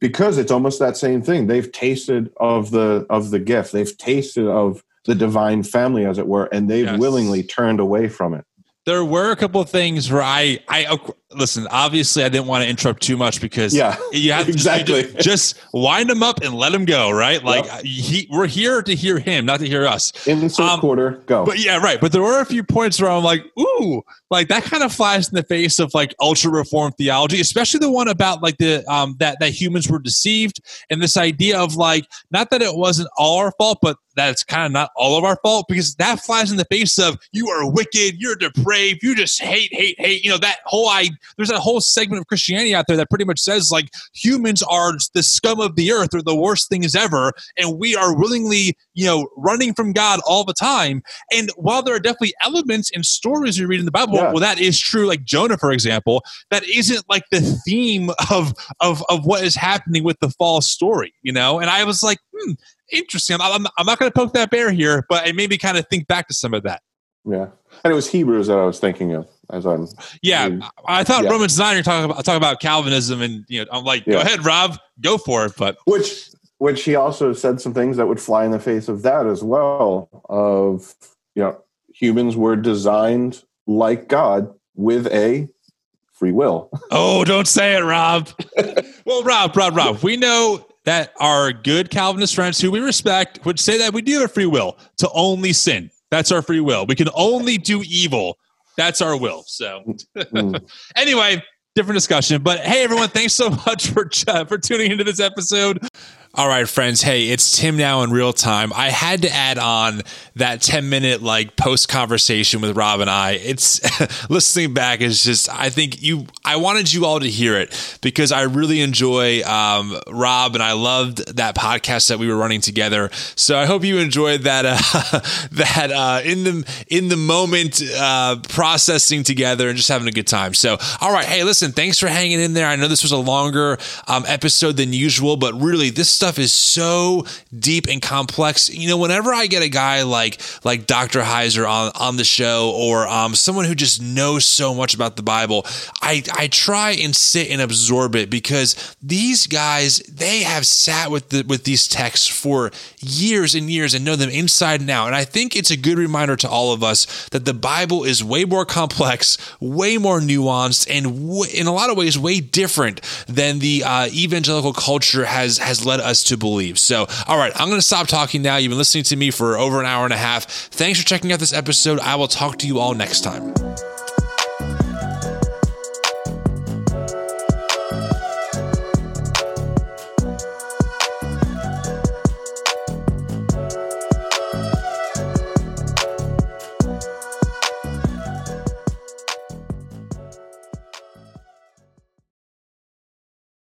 because it's almost that same thing. They've tasted of the of the gift. They've tasted of the divine family, as it were, and they've yes. willingly turned away from it. There were a couple of things where I, I listen. Obviously, I didn't want to interrupt too much because yeah, you have exactly to just, wind him up and let him go. Right, like yep. he, we're here to hear him, not to hear us. Insert um, quarter, go. But yeah, right. But there were a few points where I'm like, ooh, like that kind of flies in the face of like ultra reform theology, especially the one about like the um that that humans were deceived and this idea of like not that it wasn't all our fault, but that it's kind of not all of our fault because that flies in the face of you are wicked, you're depraved, you just hate, hate, hate. You know that whole I there's that whole segment of Christianity out there that pretty much says like humans are the scum of the earth or the worst things ever, and we are willingly you know running from God all the time. And while there are definitely elements and stories you read in the Bible, yeah. well, that is true. Like Jonah, for example, that isn't like the theme of of of what is happening with the fall story. You know, and I was like, hmm, interesting. I'm, I'm, I'm not going to poke that bear here, but it made me kind of think back to some of that. Yeah, and it was Hebrews that I was thinking of as I'm. Yeah, I thought Yeah. Romans nine. You're talking about talking about Calvinism, and you know, I'm like, go ahead, Rob, go for it. But which which he also said some things that would fly in the face of that as well of you know humans were designed like god with a free will oh, don't say it, Rob. well, Rob, Rob, Rob, we know that our good Calvinist friends, who we respect, would say that we do have free will to only sin. That's our free will. We can only do evil. That's our will. So. Mm. anyway, different discussion. But hey, everyone, thanks so much for uh, for tuning into this episode. All right, friends. Hey, it's Tim now in real time. I had to add on that 10 minute like post conversation with Rob and I. It's listening back is just, I think you, I wanted you all to hear it because I really enjoy um, Rob and I loved that podcast that we were running together. So I hope you enjoyed that, uh, that uh, in the, in the moment uh, processing together and just having a good time. So, all right. Hey, listen, thanks for hanging in there. I know this was a longer um, episode than usual, but really this stuff is so deep and complex. You know, whenever I get a guy like like Dr. Heiser on on the show or um, someone who just knows so much about the Bible, I I try and sit and absorb it because these guys they have sat with the with these texts for years and years and know them inside and out. And I think it's a good reminder to all of us that the Bible is way more complex, way more nuanced, and w- in a lot of ways way different than the uh, evangelical culture has has led us to believe. So, all right, I'm going to stop talking now. You've been listening to me for over an hour and a half. Thanks for checking out this episode. I will talk to you all next time.